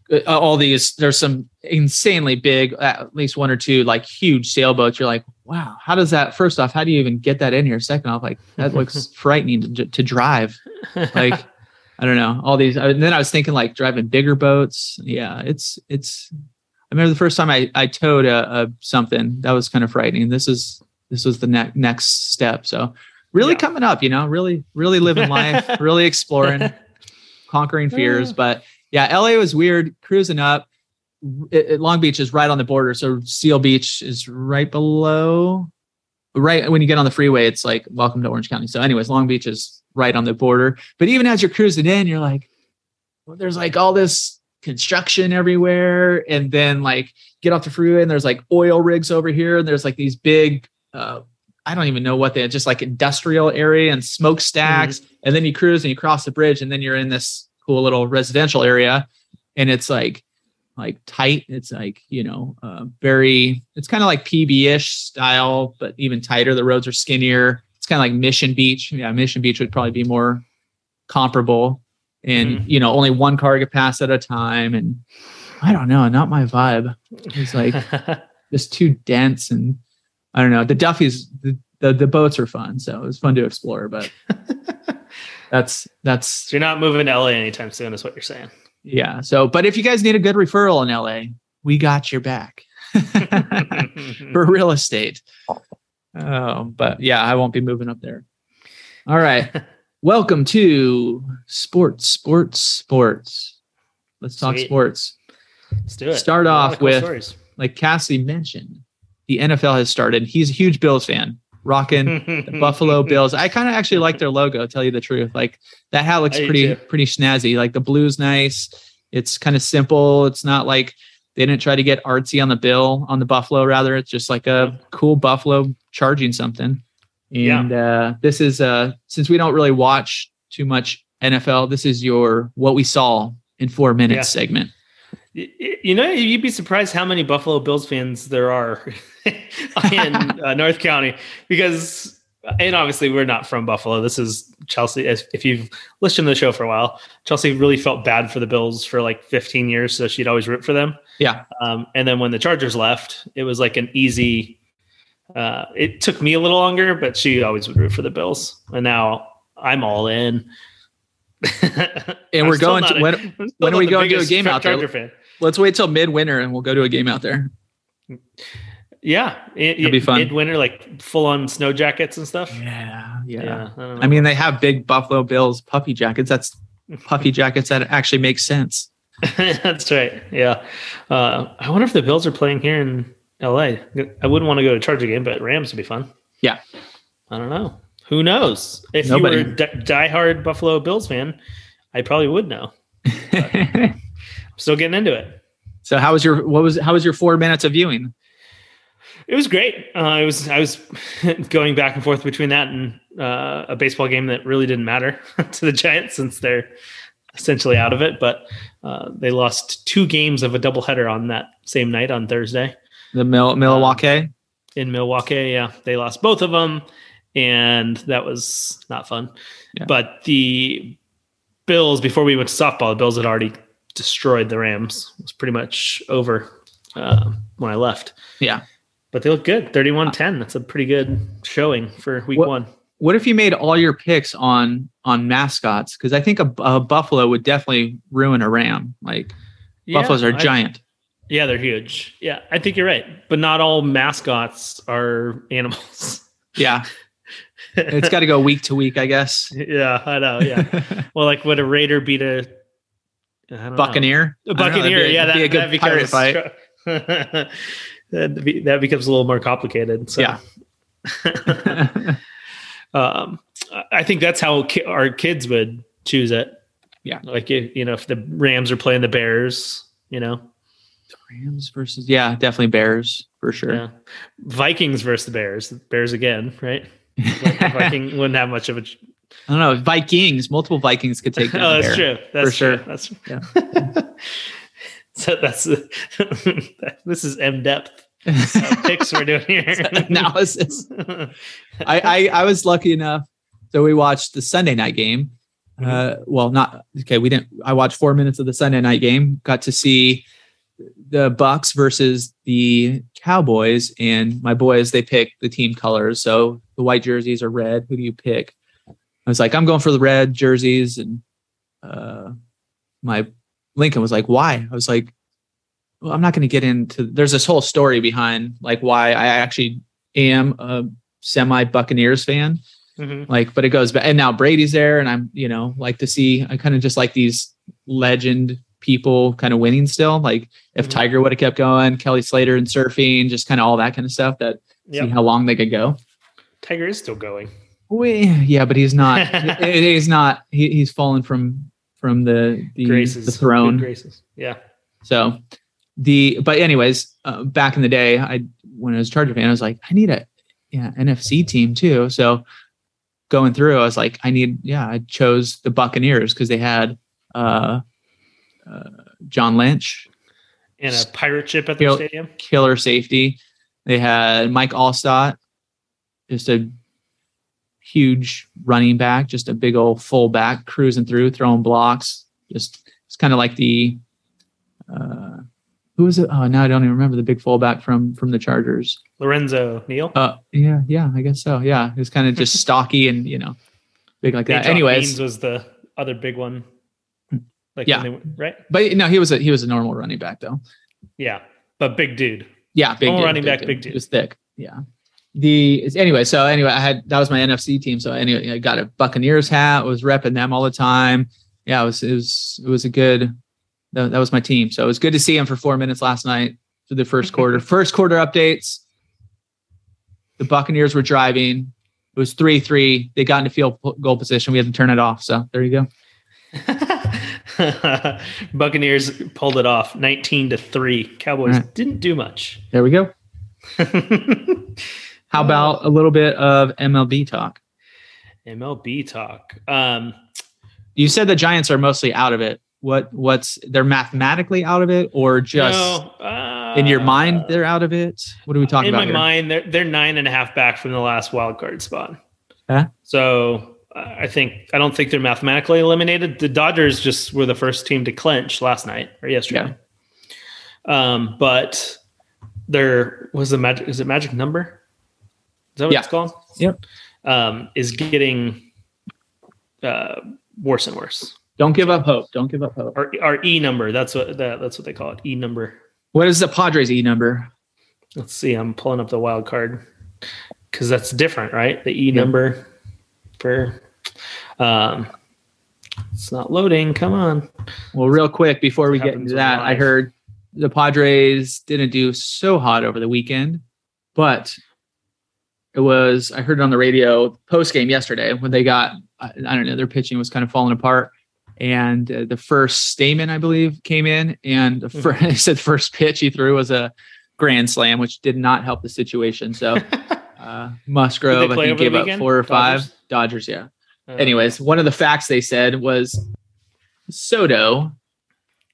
Uh, all these. There's some insanely big, at least one or two, like huge sailboats. You're like, wow, how does that? First off, how do you even get that in here? Second off, like that looks frightening to, to drive. like I don't know all these. And then I was thinking like driving bigger boats. Yeah, it's it's. I remember the first time I I towed a, a something that was kind of frightening. This is this was the ne- next step. So really Yeah. coming up, you know, really really living life, really exploring, conquering fears. Ah. But yeah, LA was weird. Cruising up. It, it- Long Beach is right on the border, so Seal Beach is right below. Right when you get on the freeway, it's like welcome to Orange County. So, anyways, Long Beach is right on the border. But even as you're cruising in, you're like, well, there's like all this construction everywhere, and then like get off the freeway, and there's like oil rigs over here, and there's like these big, uh, I don't even know what they just like industrial area and smokestacks, and then you cruise and you cross the bridge, and then you're in this cool little residential area, and it's like like tight. It's like you know, uh, very. It's kind of like PB-ish style, but even tighter. The roads are skinnier. It's kind of like Mission Beach. Yeah, Mission Beach would probably be more comparable. And Mhm. you know, only one car could pass at a time. And I don't know, not my vibe. It's like just too dense, and I don't know. The Duffy's the the, the boats are fun, so it was fun to explore. But that's that's so you're not moving to LA anytime soon, is what you're saying. yeah. So, but if you guys need a good referral in LA, we got your back for real estate. Oh, but yeah, I won't be moving up there. All right. Welcome to sports, sports, sports. Let's talk Sweet. sports. Let's do it. Start off of cool with- stories. Like Cassie mentioned, the NFL has started. He's a huge Bills fan, rocking the Buffalo Bills. I kind of actually like their logo, tell you the truth. Like that hat looks I pretty pretty snazzy. Like the blue's nice. It's kind of simple. It's not like they didn't try to get artsy on the bill on the Buffalo. Rather, it's just like a cool Buffalo charging something. Yeah. And uh, this is uh, since we don't really watch too much NFL. This is your what we saw in four minutes Yeah. segment. You know, you'd be surprised how many Buffalo Bills fans there are in uh, North County because, and obviously, we're not from Buffalo. This is Chelsea. If you've listened to the show for a while, Chelsea really felt bad for the Bills for like 15 years, so she'd always root for them. Yeah. Um, and then when the Chargers left, it was like an easy. Uh, it took me a little longer, but she always would root for the Bills, and now I'm all in. And we're going to- when- when are we going to a game out there? Fan. Let's wait till midwinter and we'll go to a game out there. Yeah, it, It'll be fun. Midwinter, like full on snow jackets and stuff. Yeah, yeah. Yeah, I. I mean, they have big Buffalo Bills puffy jackets. That's puffy jackets that actually make sense. that's right. Yeah, uh, I wonder if the Bills are playing here in L.A. I wouldn't want to go to a Charger game, but Rams would be fun. Yeah. I don't know. Who knows? If Nobody. you were a di- diehard Buffalo Bills fan, I probably would know. I'm still getting into it. so how was your what was how was your four minutes of viewing? It was great. Uh, I was I was going back and forth between that and uh, a baseball game that really didn't matter to the Giants since they're essentially out of it. But uh, they lost two games of a doubleheader on that same night on Thursday The Mil- Milwaukee. in Milwaukee. Yeah, they lost both of them, and that was not fun. Yeah. But the Bills, before we went to softball, the Bills had already destroyed the Rams. It was pretty much over uh, when I left. Yeah. But they look good. 31 10. That's a pretty good showing for week What- one. What if you made all your picks on on mascots? Because I think a, a buffalo would definitely ruin a ram. Like buffaloes are I- giant. Yeah, they're huge. Yeah, I think you're right. But not all mascots are animals. Yeah, it's got to go week to week, I guess. yeah, I know. Yeah. well, like would a raider beat a don't know. Buccaneer. A don't know, buccaneer? be- yeah, that, that'd be a that becomes fight. that, be, that becomes a little more complicated. So. Yeah. um, I think that's how ki- our kids would choose it. Yeah. like you know, if the Rams are playing the Bears, you know, Rams versus yeah, definitely Bears for sure. yeah, Vikings versus the Bears, Bears again, right? Viking wouldn't have much of a. I don't know. Vikings, multiple Vikings could take. Oh, that's true. That's for sure. That's Yeah. so. That's this is M depth picks we're doing here. analysis. I, I I was lucky enough. So we watched the Sunday night game. Uh, well, not okay. We didn't. I watched four minutes of the Sunday night game. Got to see the Bucs versus the Cowboys, and my boys they picked the team colors. So the white jerseys are red. Who do you pick? I was like, I'm going for the red jerseys, and uh, my Lincoln was like, why? I was like, well, I'm not going to get into. There's this whole story behind like why I actually am a semi Buccaneers fan. Mhm. Like, but it goes back, and now Brady's there, and I'm, you know, like to see. I kind of just like these legend people kind of winning still. Like, if Mhm. Tiger would have kept going, Kelly Slater and surfing, just kind of all that kind of stuff. That see how long they could go. Tiger is still going. We, yeah, but he's not. he- he's not. He, he's fallen from from the the, Graces, the throne. Graces. Yeah. So the but anyways, uh, back in the day, I when I was Charger fan, I was like, I need a yeah NFC team too. So going through, I was like, I need yeah. I chose the Buccaneers because they had uh, John Lynch, And a pirate ship at the Kill- stadium. killer safety. They had Mike Alstott, just a huge running back, just a big old fullback cruising through, throwing blocks. Just it's kind of like the uh, who was it? Oh, now I don't even remember the big fullback from from the Chargers. Lorenzo Neal. Uh, yeah, yeah, I guess so. Yeah, it was kind of just stocky and you know big like that. Anyways, Means was the other big one. Like Yeah. they- right? but no, he was a he was a normal running back though. Yeah. But big dude. Yeah, big Normal dude, running back, big dude. It was thick. Yeah. The anyway, so anyway, I had that was my NFC team. So anyway, I got a Buccaneers hat. Was repping them all the time. Yeah, it was it was it was a good. That, that was my team. So it was good to see him for four minutes last night for the first quarter. first quarter updates. The Buccaneers were driving. It was three three. They got into field goal position. We had to turn it off. So there you go. Buccaneers pulled it off 19 to 3. Cowboys Right. didn't do much. There we go. How about a little bit of MLB talk? MLB talk. Um, You said the Giants are mostly out of it. What what's they're mathematically out of it, or just no, uh, in your mind they're out of it? What are we talking in about? In my here? mind, they're they're nine and a half back from the last wild card spot. Okay. So uh, I think I don't think they're mathematically eliminated. The Dodgers just were the first team to clinch last night or yesterday. Um, but there was a magic. Is it magic number? Is that what Yeah. it's called? Yep. Um, is getting uh, worse and worse. Don't give up hope. Don't give up hope. Our, our E number. That's what that, that's what they call it. E number. What is the Padres E number? Let's see. I'm pulling up the wild card because that's different, right? The E Yeah. number for. Um, it's not loading. Come on. Well, real quick before we get into that, I heard the Padres didn't do so hot over the weekend, but it was I heard it on the radio post game yesterday when they got I, don't know their pitching was kind of falling apart, and uh, the first Stamen I believe came in and the fir- he said the first pitch he threw was a grand slam, which did not help the situation. So uh, Musgrove I think gave up four or Dodgers? five Dodgers. Yeah. Uh, Anyways, one of the facts they said was Soto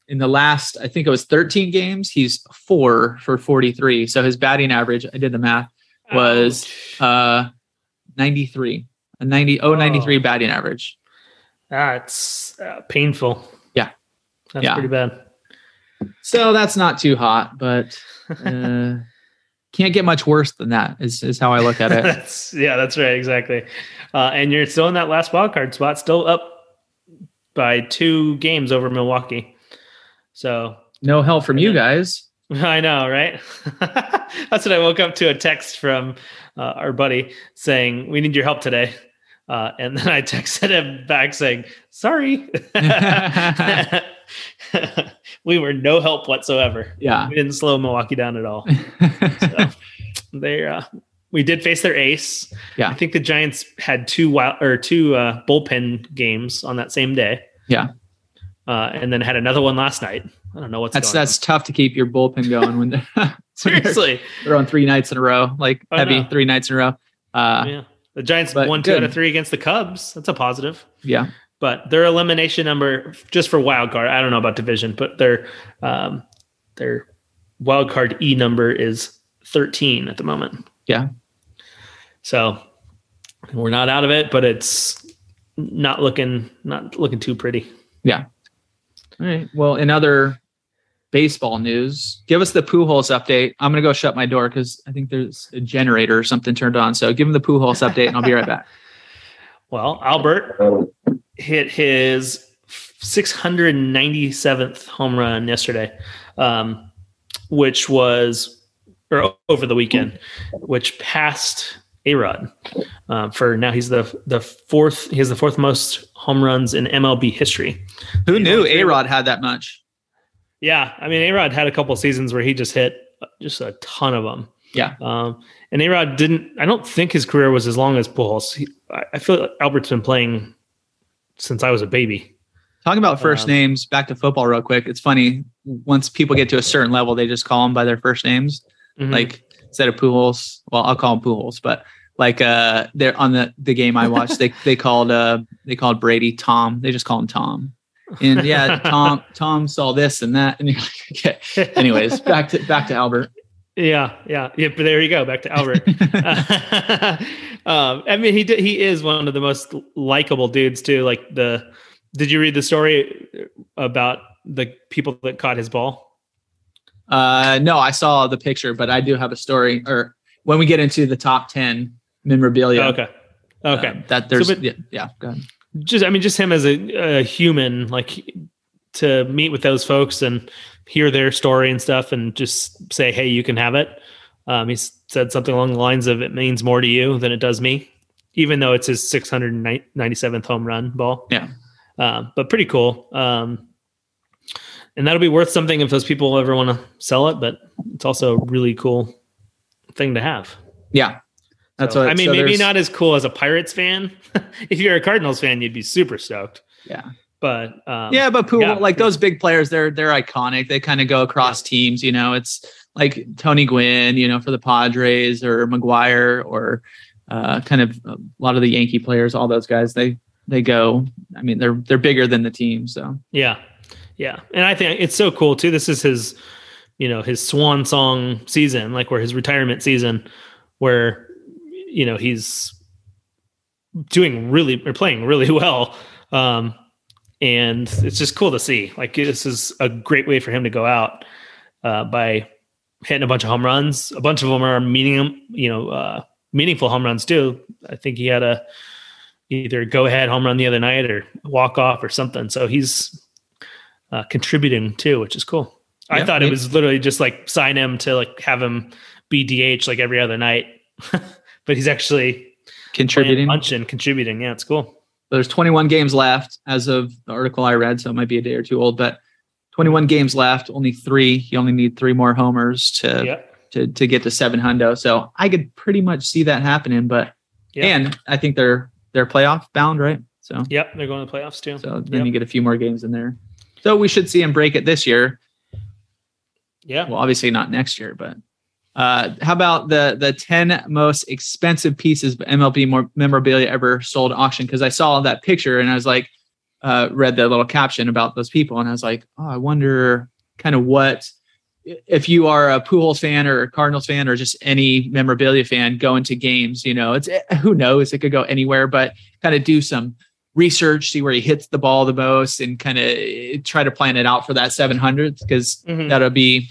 in the last, I think it was 13 games, he's four for 43. So his batting average, I did the math, was uh 93. A 90 oh, 93 Oh. batting average. That's uh, painful. Yeah. That's Yeah. pretty bad. So that's not too hot, but uh can't get much worse than that is, is how I look at it. that's yeah, that's right, exactly. Uh, and you're still in that last wild card spot, still up by two games over Milwaukee. So No help from you guys. I know, right? that's what I woke up to a text from uh, our buddy saying, "We need your help today." Uh, and then I texted him back saying, "Sorry, we were no help whatsoever. Yeah. We didn't slow Milwaukee down at all." So they uh, we did face their ace. Yeah. I think the Giants had two wild or two uh, bullpen games on that same day. Yeah. Uh, and then had another one last night. I don't know what's That's that's tough to keep your bullpen going when they're, seriously. they're on three nights in a row, like I heavy know. three nights in a row. Uh, yeah. The Giants won two good. out of three against the Cubs. That's a positive. yeah. But their elimination number, just for wild card, I don't know about division, but their um, their wild card E number is 13 at the moment. Yeah. So we're not out of it, but it's not looking not looking too pretty. Yeah. All right. Well, in other baseball news, give us the Pujols update. I'm gonna go shut my door because I think there's a generator or something turned on. So give him the Pujols update, and I'll be right back. Well, Albert hit his 697th home run yesterday, um, which was or over the weekend, which passed A Rod um, for now. He's the the fourth. He has the fourth most home runs in MLB history. Who knew A Rod had that much? Yeah, I mean, A Rod had a couple seasons where he just hit just a ton of them. Yeah. Um, and A Rod didn't. I don't think his career was as long as Pujols. He, I, I feel like Albert's been playing since I was a baby. Talking about first Um, names, back to football real quick. It's funny once people get to a certain level, they just call them by their first names. Mhm. Like instead of Pujols, well, I'll call him Pujols, but like uh, they're on the the game I watched, they they called uh they called Brady Tom. They just call him Tom. And yeah, Tom Tom saw this and that, and you're like, okay. Anyways, back to back to Albert. Yeah, yeah, yeah. But there you go. Back to Albert. um, I mean, he did, he is one of the most likable dudes too. Like the, did you read the story about the people that caught his ball? Uh, no, I saw the picture, but I do have a story. Or when we get into the top ten memorabilia, okay, okay. uh, that there's but- yeah, yeah, go ahead. just I mean, just him as a, a human, like to meet with those folks and hear their story and stuff, and just say, "Hey, you can have it." Um, he said something along the lines of, "It means more to you than it does me," even though it's his 697th home run ball. Yeah. um, but pretty cool. Um, and that'll be worth something if those people ever want to sell it. But it's also a really cool thing to have. Yeah, that's So, what I mean. so maybe not as cool as a Pirates fan. if you're a Cardinals fan, you'd be super stoked. Yeah, But um, yeah, but yeah. like those big players, they're they're iconic. They kind of go across teams. You know, it's like Tony Gwynn, you know, for the Padres or McGwire or uh, kind of a lot of the Yankee players. All those guys, they they go. I mean, they're they're bigger than the team. So yeah, yeah, and I think it's so cool too. This is his, you know, his swan song season, like where his retirement season, where you know he's doing really or playing really well. Um, and it's just cool to see. Like this is a great way for him to go out uh, by hitting a bunch of home runs. A bunch of them are meaning, you know, uh, meaningful home runs too. I think he had a either go ahead home run the other night or walk off or something. So he's uh, contributing too, which is cool. I Yeah, thought it was literally just like sign him to like have him be DH like every other night, but he's actually contributing. punch and contributing. Yeah, it's cool. There's 21 games left as of the article I read, so it might be a day or two old, but 21 games left, only three. You only need three more homers to Yeah. to to get to seven hundo. So I could pretty much see that happening. But Yep. and I think they're they're playoff bound, right? So Yep, they're going to playoffs too. so then Yep. you get a few more games in there. So we should see him break it this year. yeah. Well, obviously not next year, but uh, how about the the ten most expensive pieces of MLB more memorabilia ever sold at auction? Because I saw that picture and I was like, uh, read the little caption about those people, and I was like, oh, I wonder kind of what if you are a Pujols fan or a Cardinals fan or just any memorabilia fan going to games. You know, it's who knows, it could go anywhere, but kind of do some research, see where he hits the ball the most, and kind of try to plan it out for that 700 because Mhm. that'll be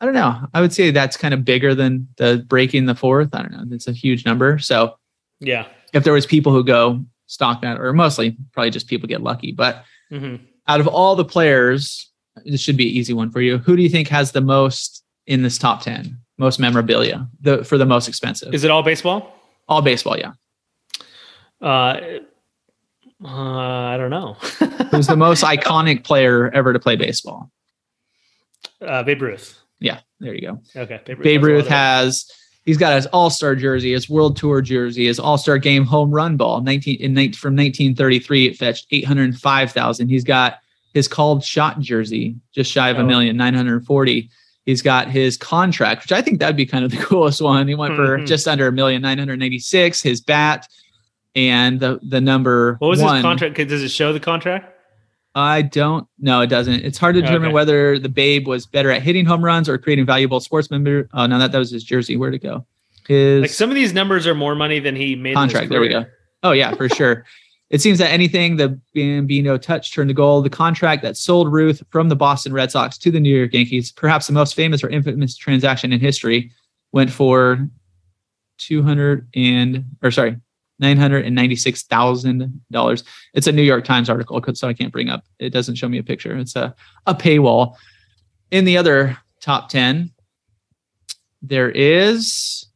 i don't know. I would say that's kind of bigger than the breaking the fourth. I don't know. It's a huge number. So Yeah. if there was people who go stock that or mostly probably just people get lucky but hmm out of all the players this should be an easy one for you. Who do you think has the most in this top 10 most memorabilia? The for the most expensive? Is it all baseball? all baseball yeah. Uh, uh, I don't know. who's the most iconic player ever to play baseball? Uh, Babe Ruth. Yeah there you go Okay. Babe Ruth, Babe has Ruth it. has he's got his All Star jersey, his World Tour jersey, his All Star Game home run ball. Nineteen in from 1933, it fetched 805,000. He's got his called shot jersey, just shy of a Oh. million, 940. He's got his contract, which I think that'd be kind of the coolest one. He went for Mhm. just under a million, 986. His bat and the the number What was one. his contract? Does it show the contract? I don't know. It doesn't. It's hard to determine Okay. whether the Babe was better at hitting home runs or creating valuable sports member. Uh, oh no, that, that was his jersey. Where'd it go? His Like some of these numbers are more money than he made. in his contract. There we go. Oh yeah, for sure. It seems that anything the Bambino touch turned to gold. The contract that sold Ruth from the Boston Red Sox to the New York Yankees, perhaps the most famous or infamous transaction in history, went for two hundred and or sorry, nine hundred and ninety six thousand dollars. It's a New York Times article, so I can't bring up. It doesn't show me a picture. It's a a paywall. In the other top ten, there is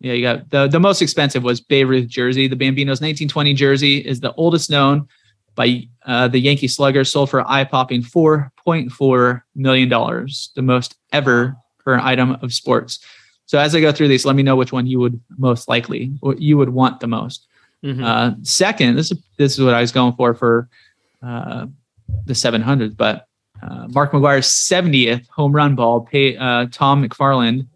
yeah, you got the the most expensive was Babe Ruth jersey. The Bambino's 1920 jersey is the oldest known by uh, the Yankee Slugger, sold for eye popping 4.4 million dollars, the most ever for an item of sports. So as I go through these, let me know which one you would most likely, what you would want the most. Mhm. Uh, second, this is this is what I was going for for uh, the 700, but uh, Mark McGwire's 70th home run ball. Pay uh, Todd McFarlane,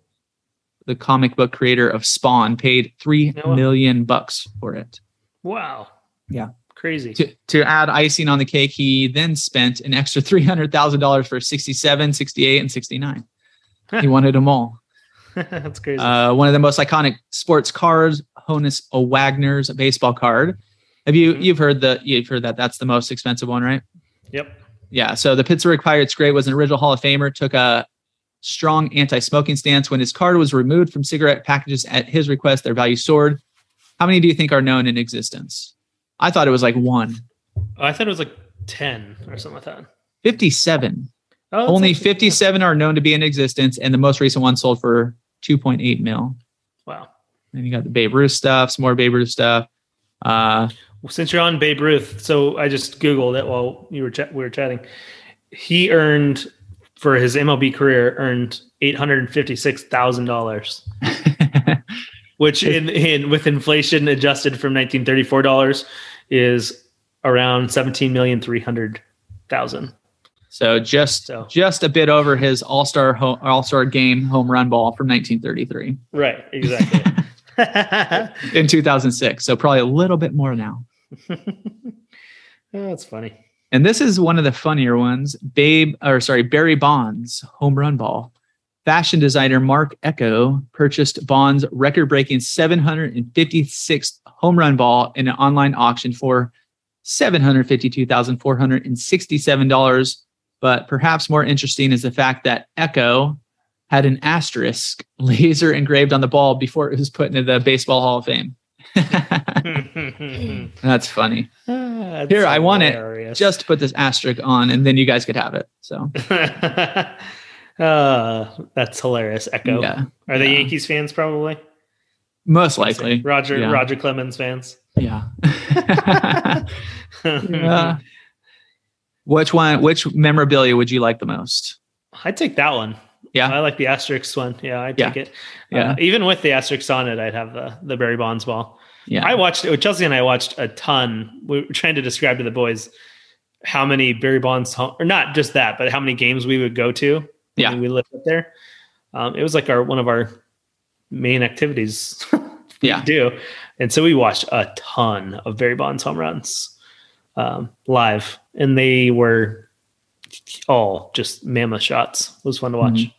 the comic book creator of Spawn, paid three million bucks for it. wow. Yeah. Crazy. To, to add icing on the cake, he then spent an extra three hundred thousand dollars for 67, 68, and 69. he wanted them all. That's crazy. Uh, one of the most iconic sports cards, Honus O. Wagner's baseball card. Have you Mhm. you've heard the you've heard that that's the most expensive one, right? yep. Yeah. So the Pittsburgh Pirates great was an original Hall of Famer, took a strong anti-smoking stance. When his card was removed from cigarette packages at his request, their value soared. How many do you think are known in existence? I thought it was like one. Oh, I thought it was like 10 or something like that. 57. Oh, Only 57 are known to be in existence, and the most recent one sold for 2.8 mil. Wow. And you got the Babe Ruth stuff, some more Babe Ruth stuff. Uh, Well, Since you're on Babe Ruth, so I just Googled it while you were ch- we were chatting. He earned for his MLB career earned eight hundred and fifty six thousand dollars, which in, in with inflation adjusted from nineteen thirty four dollars is around seventeen million three hundred thousand. So just So- just a bit over his All Star ho- All Star game home run ball from 1933 Right, exactly. in 2006. So probably a little bit more now. oh, that's funny. And this is one of the funnier ones. Babe, or sorry, Barry Bonds home run ball. Fashion designer Marc Ecko purchased Bond's record-breaking 756 home run ball in an online auction for $752,467. But perhaps more interesting is the fact that Ecko had an asterisk laser engraved on the ball before it was put into the Baseball Hall of Fame. That's funny. That's Here, I want it. Just put this asterisk on, and then you guys could have it. So uh, that's hilarious. Ecko. yeah, Are they yeah. Yankees fans? Probably. most likely. Roger Yeah. Roger Clemens fans. Yeah. yeah. Which one? Which memorabilia would you like the most? I'd take that one. Yeah. I like the asterisk one. Yeah, I Yeah. take it. Yeah. Uh, even with the asterisk on it, I'd have the the Barry Bonds ball. Yeah. I watched it. Chelsea and I watched a ton. We were trying to describe to the boys how many Barry Bonds home, or not just that, but how many games we would go to. when Yeah. we lived up there. Um, it was like our one of our main activities. Yeah. do, and so we watched a ton of Barry Bonds home runs um, live, and they were all just mammoth shots. It was fun to watch. Mhm.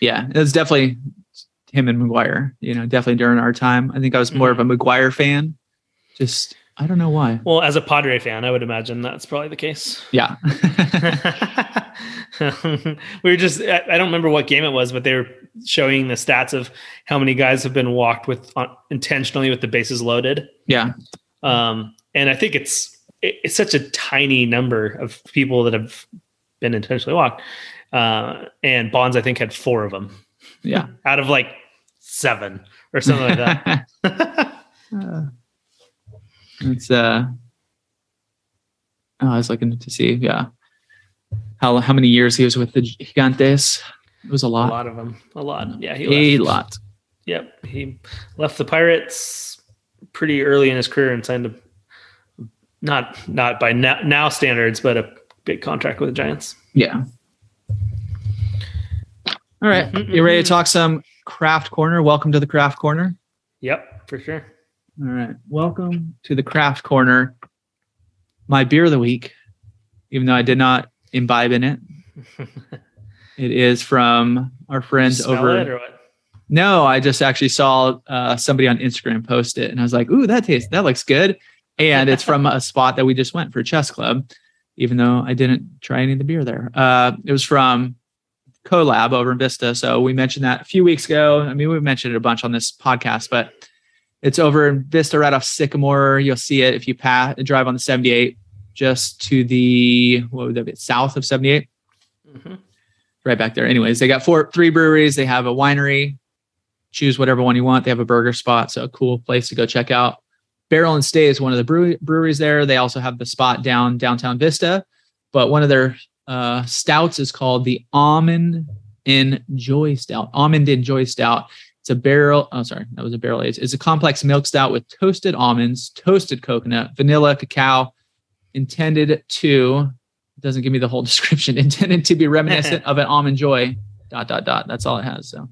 yeah. It was definitely him and McGwire, you know, definitely during our time. I think I was more of a McGwire fan. Just, I don't know why. Well, as a Padre fan, I would imagine that's probably the case. Yeah. we were just I I don't remember what game it was, but they were showing the stats of how many guys have been walked with uh, intentionally with the bases loaded. yeah. Um, and I think it's it- it's such a tiny number of people that have been intentionally walked. Uh, and Bonds, I think, had four of them Yeah. out of like seven or something like that. Uh, it's uh oh, I was looking to see, yeah. How how many years he was with the Gigantes? It was a lot. a lot. of them, a lot. Yeah, he A left. lot. Yep, he left the Pirates pretty early in his career and signed a not not by now, now standards, but a big contract with the Giants. Yeah. All right. You ready to talk some craft corner? Welcome to the craft corner. Yep, for sure. All right. Welcome to the craft corner. My beer of the week, even though I did not imbibe in it, it is from our friends over. it or what? No, I just actually saw uh, somebody on Instagram post it, and I was like, "Ooh, that tastes that looks good." And it's from a spot that we just went for a Chess Club, even though I didn't try any of the beer there. Uh, it was from Colab over in Vista. So we mentioned that a few weeks ago. I mean, we've mentioned it a bunch on this podcast, but it's over in Vista, right off Sycamore. You'll see it if you pass drive on the 78, just to the what would that be? South of 78 Mhm. right back there. Anyways, they got four, three breweries. They have a winery. Choose whatever one you want. They have a burger spot, so a cool place to go check out. Barrel and Stave is one of the brewery, breweries there. They also have the spot down downtown Vista, but one of their uh, stouts is called the Almond in Joy Stout. Almond in Joy Stout. It's a barrel. Oh, sorry, that was a barrel aged. It's a complex milk stout with toasted almonds, toasted coconut, vanilla, cacao, intended to doesn't give me the whole description. Intended to be reminiscent of an almond joy. Dot dot dot. That's all it has. So,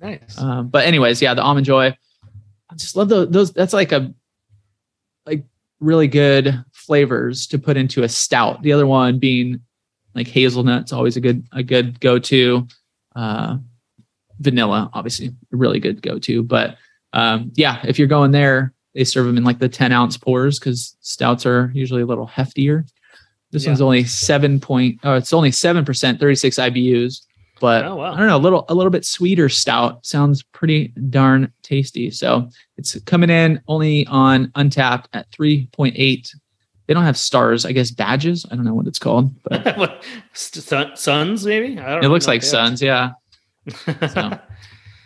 Nice. um, but anyways, yeah, the almond joy. I just love those. Those that's like a really good flavors to put into a stout. The other one being like hazelnut's always a good a good go to. Uh, vanilla, obviously, a really good go to. But um, yeah, if you're going there, they serve them in like the 10 ounce pours because stouts are usually a little heftier. This Yeah. one's only seven point. Oh, it's only seven percent, 36 IBUs. But Oh, wow. I don't know, a little a little bit sweeter stout sounds pretty darn tasty. So it's coming in only on Untappd at 3.8. They don't have stars, I guess badges. I don't know what it's called, but what, suns maybe? I don't it looks like if they have- suns. Yeah. So.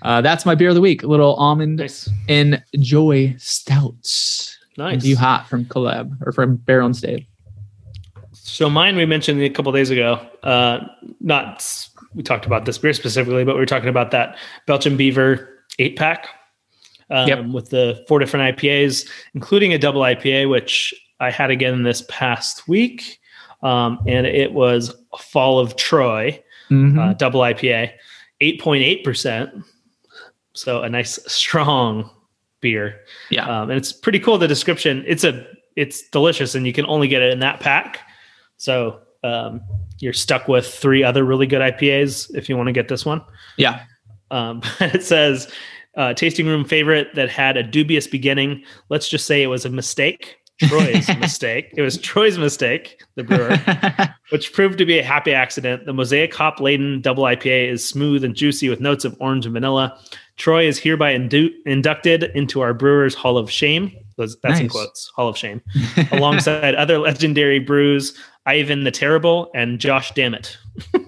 Uh, that's my beer of the week. A little almond nice. and joy stouts. Nice. You hot from collab or from Barrel and Stave. So mine we mentioned a couple days ago. Uh, not we talked about this beer specifically, but we were talking about that Belching Beaver eight pack um, Yep. with the four different IPAs, including a double IPA, which I had again this past week, um, and it was Fall of Troy Mhm. uh, double IPA, eight point eight percent. So a nice strong beer. yeah. um, and it's pretty cool. The description it's a it's delicious, and you can only get it in that pack. So um, you're stuck with three other really good IPAs if you want to get this one. yeah. Um, it says uh, tasting room favorite that had a dubious beginning. Let's just say it was a mistake. Troy's mistake. It was Troy's mistake, the brewer, which proved to be a happy accident. The mosaic hop laden double IPA is smooth and juicy with notes of orange and vanilla. Troy is hereby indu- inducted into our Brewers Hall of Shame. That's, that's in quotes, Hall of Shame, alongside other legendary brews, Ivan the Terrible and Josh Dammit. oh,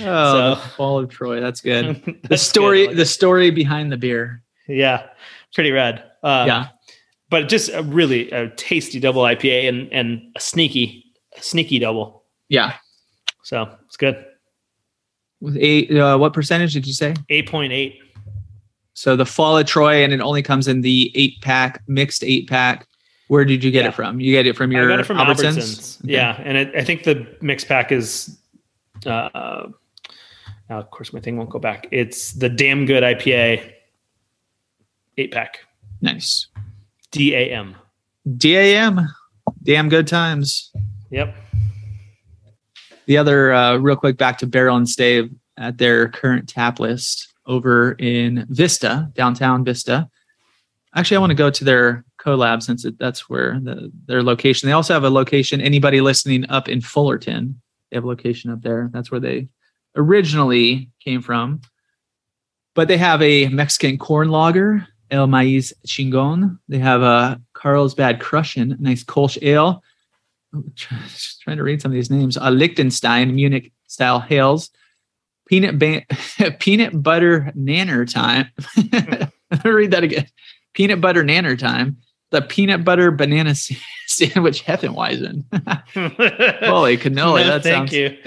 the fall of Troy. That's good. The story, the story behind the beer. yeah, pretty rad. Um, yeah. but just a really a tasty double IPA and and a sneaky, a sneaky double. Yeah. So it's good. With eight, uh, what percentage did you say? 8.8. So the Fall of Troy, and it only comes in the eight pack, mixed eight pack. Where did you get Yeah. it from? You get it from your I got it from Albertsons? Albertsons. Okay. Yeah, and it, I think the mix pack is. Uh, now, of course, my thing won't go back. It's the damn good IPA eight pack. Nice. DAM. DAM, damn good times. Yep. The other, uh, real quick, back to Barrel and Stave at their current tap list over in Vista, downtown Vista. Actually, I want to go to their collab since it, that's where the, their location. They also have a location. Anybody listening up in Fullerton, they have a location up there. That's where they originally came from. But they have a Mexican corn lager, El Maíz Chingon. They have a Carlsbad Crushin, nice Kolsch ale. Just trying to read some of these names. A Liechtenstein Munich style Helles. Peanut ba- peanut butter nanner time. Read that again. Peanut butter nanner time. The peanut butter banana sandwich Hefeweizen. Holy cannoli! No, that thank sounds. you.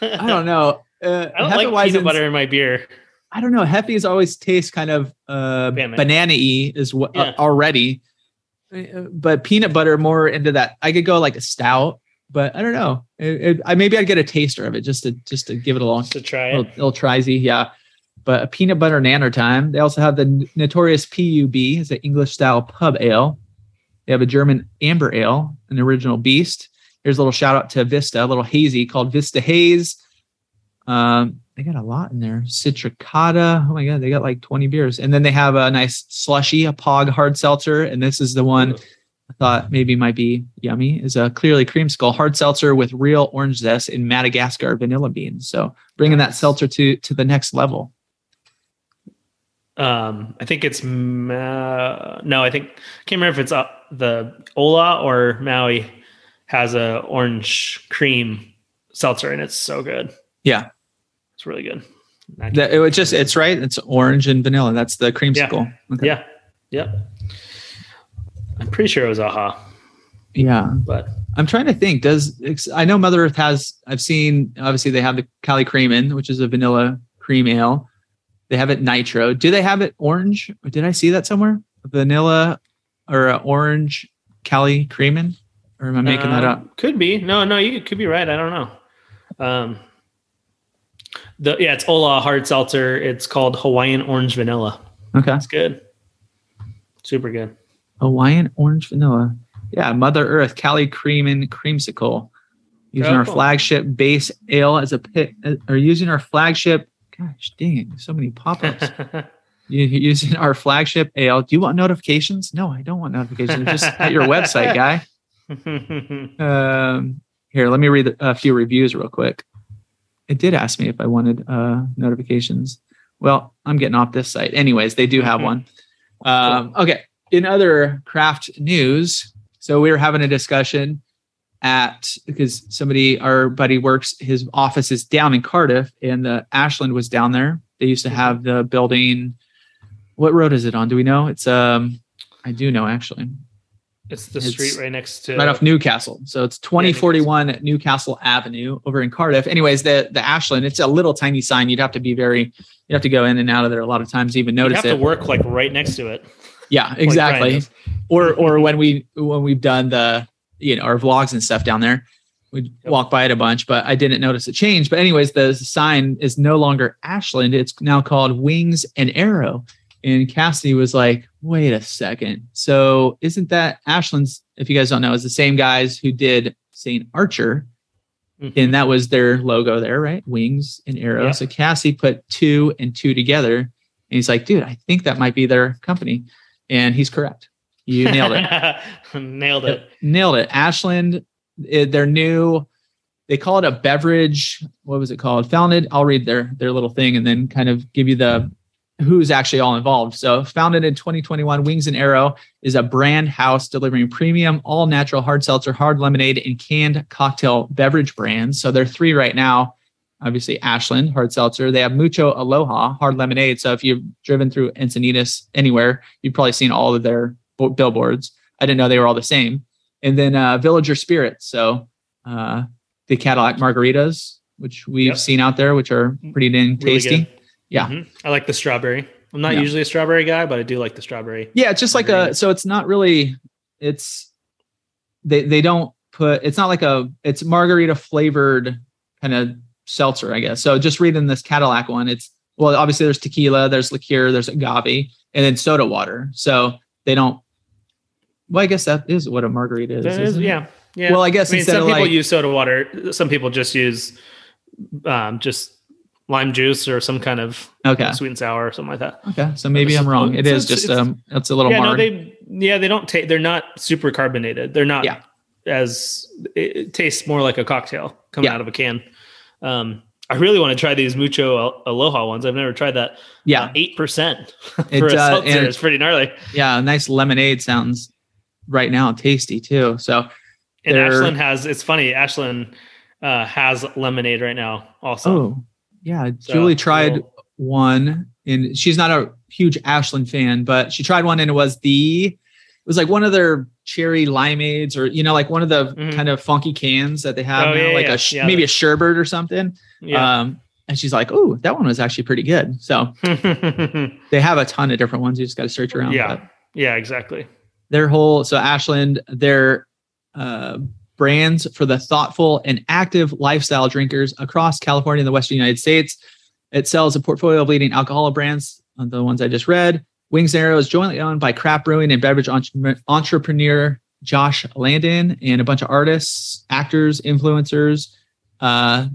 I don't know. Uh, I don't like peanut butter in my beer. I don't know. Heffies always taste kind of uh, banana-y is what Yeah. already, Uh, but peanut butter more into that. I could go like a stout, but I don't know. It, it, I maybe I'd get a taster of it just to just to give it a long Just to try little, it. little trisy, yeah. But a peanut butter nanner time. They also have the notorious PUB, is an English style pub ale. They have a German amber ale, an original beast. Here's a little shout out to Vista, a little hazy called Vista Haze. Um, they got a lot in there. Citricata. Oh my god, they got like 20 beers. And then they have a nice slushy, a pog hard seltzer. And this is the one I thought maybe might be yummy. Is a clearly creamsicle hard seltzer with real orange zest in Madagascar vanilla beans. So bringing that seltzer to to the next level. Um, I think it's Ma- no. I think I can't remember if it's uh, the Ola or Maui has a orange cream seltzer, and it's so good. Yeah. It's really good. That it would just it's right. It's orange and vanilla. That's the creamsicle. Okay. Yeah. Yep. I'm pretty sure it was Aha, Yeah. but I'm trying to think. Does I know Mother Earth has? I've seen. Obviously, they have the Cali Creamin, which is a vanilla cream ale. They have it nitro. Do they have it orange? Or did I see that somewhere? Vanilla or uh, orange Cali Creamin? Or am I making that Um, up? Could be. No, no, you could be right. I don't know. Um, the yeah, it's Ola hard seltzer. It's called Hawaiian Orange Vanilla. Okay. It's good. Super good. Hawaiian orange vanilla. Yeah, Mother Earth Cali Creamin creamsicle. Using Oh, our cool. flagship base ale as a pit, uh, or using our flagship. Gosh dang, so many pop-ups. You using our flagship ale. Do you want notifications? No, I don't want notifications. Just at your website, guy. Um, here, let me read a few reviews real quick. It did ask me if I wanted uh, notifications. Well, I'm getting off this site. Anyways, they do have one. Um, okay. In other craft news, so we were having a discussion at because somebody, our buddy works, his office is down in Cardiff, and the Ashland was down there. They used to have the building. What road is it on? Do we know? It's um, I do know actually it's the It's street right next to right off Newcastle. So it's 2041 Newcastle Avenue over in Cardiff. Anyways, the the Ashland, it's a little tiny sign. You'd have to be very, you'd have to go in and out of there a lot of times even You notice have it. to work like right next to it. yeah, exactly. Or or when we when we've done the you know our vlogs and stuff down there, we Yep. walk by it a bunch, but I didn't notice a change. But anyways, the sign is no longer Ashland. It's now called Wings and Arrow. And Cassidy was like, wait a second. So isn't that Ashland's, if you guys don't know, is the same guys who did St. Archer. Mhm. And that was their logo there, right? Wings and Arrow. Yeah. So Cassie put two and two together. And he's like, dude, I think that might be their company. And he's correct. You nailed it. Nailed it. nailed it. Ashland, it, their new, they call it a beverage. What was it called? Founded. I'll read their their little thing and then kind of give you the who's actually all involved. So, founded in 2021, Wings and Arrow is a brand house delivering premium, all natural hard seltzer, hard lemonade, and canned cocktail beverage brands. So, they're three right now. Obviously, Ashland hard seltzer. They have Mucho Aloha hard lemonade. So, if you've driven through Encinitas anywhere, you've probably seen all of their billboards. I didn't know they were all the same. And then uh, Villager Spirits. So, uh, the Cadillac margaritas. which we've Yep. seen out there, which are pretty dang tasty. good. Yeah. Mhm. I like the strawberry. I'm not Yeah. usually a strawberry guy, but I do like the strawberry. Yeah, it's just like a so it's not really it's they they don't put it's not like a it's margarita flavored kind of seltzer, I guess. So just reading this Cadillac one, it's well, obviously there's tequila, there's liqueur, there's agave, and then soda water. So they don't well, I guess that is what a margarita is. Isn't it? yeah. Yeah. Well, I guess I mean, instead some people like use soda water. Some people just use um, just lime juice or some kind of okay, sweet and sour or something like that. okay, so maybe I'm wrong. It's- just it's- um, it's a little yeah, marg. no, they yeah they don't take. They're not super carbonated. They're not Yeah. as it, it tastes more like a cocktail coming Yeah. out of a can. Um, I really want to try these mucho aloha ones. I've never tried that. yeah, eight percent for It, a uh, seltzer. It's pretty gnarly. yeah, a nice lemonade sounds right now tasty too. So And Ashland has. It's funny. Ashland uh, has lemonade right now. Also, Oh, yeah. So, Julie tried we'll- one, and she's not a huge Ashland fan, but she tried one, and it was the, it was like one of their cherry limeades, or you know, like one of the Mhm. kind of funky cans that they have Oh, now, yeah, like yeah, a yeah. maybe a sherbet or something. yeah. Um, and she's like, "Oh, that one was actually pretty good." So they have a ton of different ones. You just got to search around. Yeah. but yeah, exactly. Their whole so Ashland, their uh, brands for the thoughtful and active lifestyle drinkers across California and the Western United States. It sells a portfolio of leading alcohol brands, uh, the ones I just read. Wings and is jointly owned by craft brewing and beverage entre- entrepreneur Josh Landon and a bunch of artists, actors, influencers. Uh,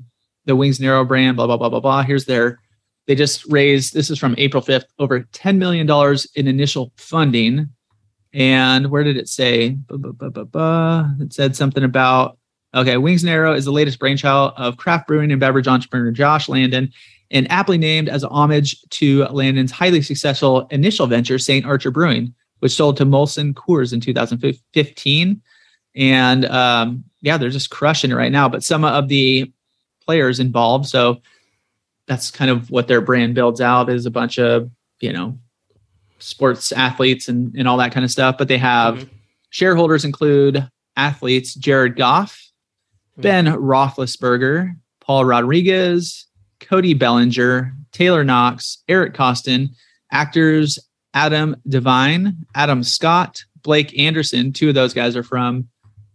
the Wings and brand, blah blah blah blah blah. Here's their. They just raised. This is from April 5th. Over 10 million dollars in initial funding and where did it say? It said something about okay, Wings and Arrow is the latest brainchild of craft brewing and beverage entrepreneur Josh Landon, and aptly named as a homage to Landon's highly successful initial venture, St. Archer Brewing, which sold to Molson Coors in 2015. And um, yeah, they're just crushing it right now. But some of the players involved, so that's kind of what their brand builds out is a bunch of you know sports athletes and, and all that kind of stuff. But they have Mhm. shareholders include athletes Jared Goff, Mhm. Ben Roethlisberger, Paul Rodriguez, Cody Bellinger, Taylor Knox, Eric Koston, actors Adam Devine, Adam Scott, Blake Anderson. Two of those guys are from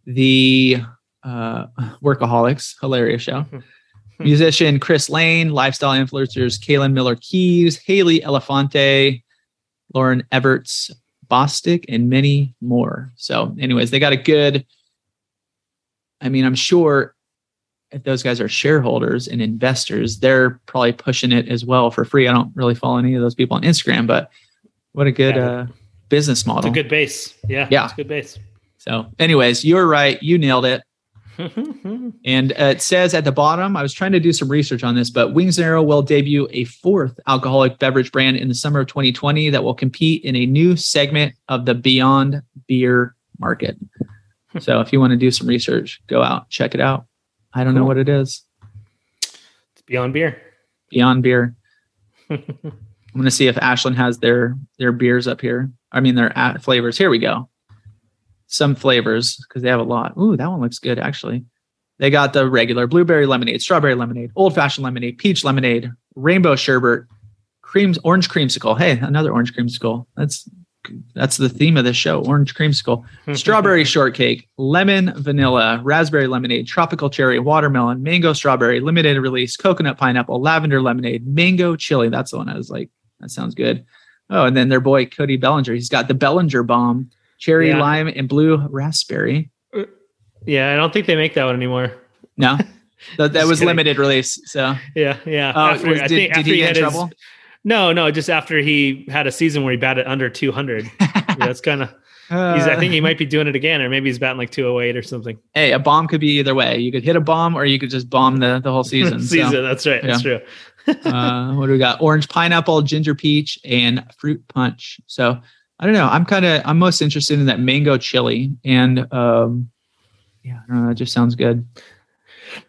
the uh, Workaholics, hilarious show. Musician Chris Lane, lifestyle influencers Kaylin Miller Keys, Haley Elefante, Lauren Everts, Bostic, and many more. So, anyways, they got a good. I mean, I'm sure if those guys are shareholders and investors, they're probably pushing it as well for free. I don't really follow any of those people on Instagram, but what a good Yeah. uh, business It's model. a good base. Yeah. Yeah. It's a good base. so, anyways, you're right. You nailed it. And uh, it says at the bottom, I was trying to do some research on this, but Wings and Arrow will debut a fourth alcoholic beverage brand in the summer of 2020 that will compete in a new segment of the Beyond Beer market. so if you want to do some research, go out, check it out. I don't know what it is. It's beyond beer. Beyond Beer. I'm going to see if Ashland has their their beers up here. I mean, their flavors. Here we go. Some flavors because they have a lot. Ooh, that one looks good actually. They got the regular blueberry lemonade, strawberry lemonade, old fashioned lemonade, peach lemonade, rainbow sherbet, creams, orange creamsicle. Hey, another orange creamsicle. That's that's the theme of this show. Orange creamsicle, strawberry shortcake, lemon vanilla, raspberry lemonade, tropical cherry, watermelon, mango strawberry, limited release, coconut pineapple, lavender lemonade, mango chili. That's the one I was like, that sounds good. Oh, and then their boy Cody Bellinger. He's got the Bellinger bomb, cherry, Yeah. lime, and blue raspberry. Yeah. I don't think they make that one anymore. No, that, that was kidding. limited release. So, Yeah. Yeah. uh, After- was- I did, think did after he he had his- trouble? No, no, just after he had a season where he batted under 200. yeah, that's kind of. He's. I think he might be doing it again, or maybe he's batting like 208 or something. hey, a bomb could be either way. You could hit a bomb, or you could just bomb the, the whole season. So, season. That's right. That's true. uh, what do we got? Orange pineapple, ginger peach, and fruit punch. So I don't know. I'm kind of I'm most interested in that mango chili, and um, yeah, I don't know. It just sounds good.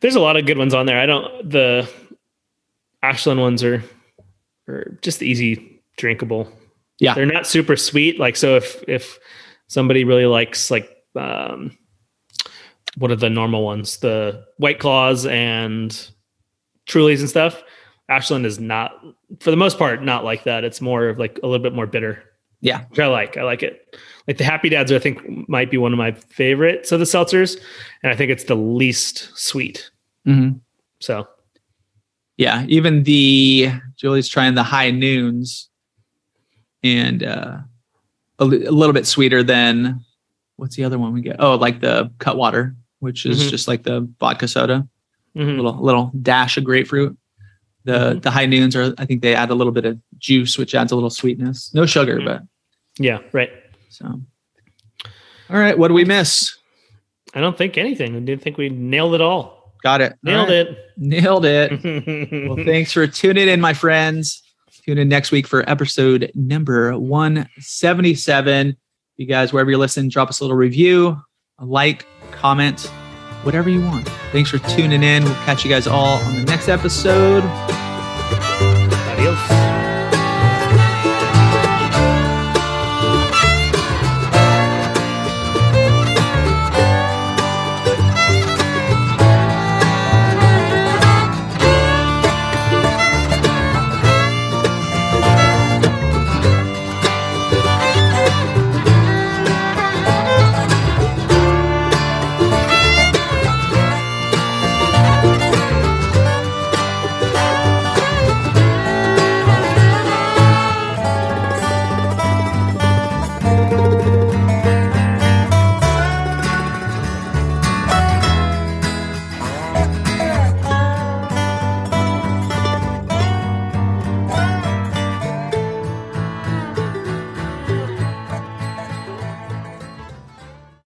There's a lot of good ones on there. I don't. The Ashland ones are, are just easy drinkable. Yeah. they're not super sweet. Like so, if if somebody really likes like um, what are the normal ones? The White Claws and Trulies and stuff. Ashland is not, for the most part, not like that. It's more of like a little bit more bitter. Yeah. Which I like. I like it. Like the Happy Dads, I think might be one of my favorites of the seltzers, and I think it's the least sweet. Mm-hmm. So Yeah. Even the Julie's trying the high noons, and uh, a, li- a little bit sweeter than what's the other one we get? Oh, like the Cutwater, which is Mhm. just like the vodka soda. mhm. little little dash of grapefruit. The Mhm. the high noons are I think they add a little bit of juice, which adds a little sweetness. No sugar, Mhm. but yeah, right. so. All right, what do we miss? I don't think anything. I didn't think we nailed it all. Got it. Nailed it. Nailed it. it. well, thanks for tuning in, my friends. Tune in next week for episode number 177. You guys, wherever you're listening, drop us a little review, a like, comment, whatever you want. Thanks for tuning in. We'll catch you guys all on the next episode.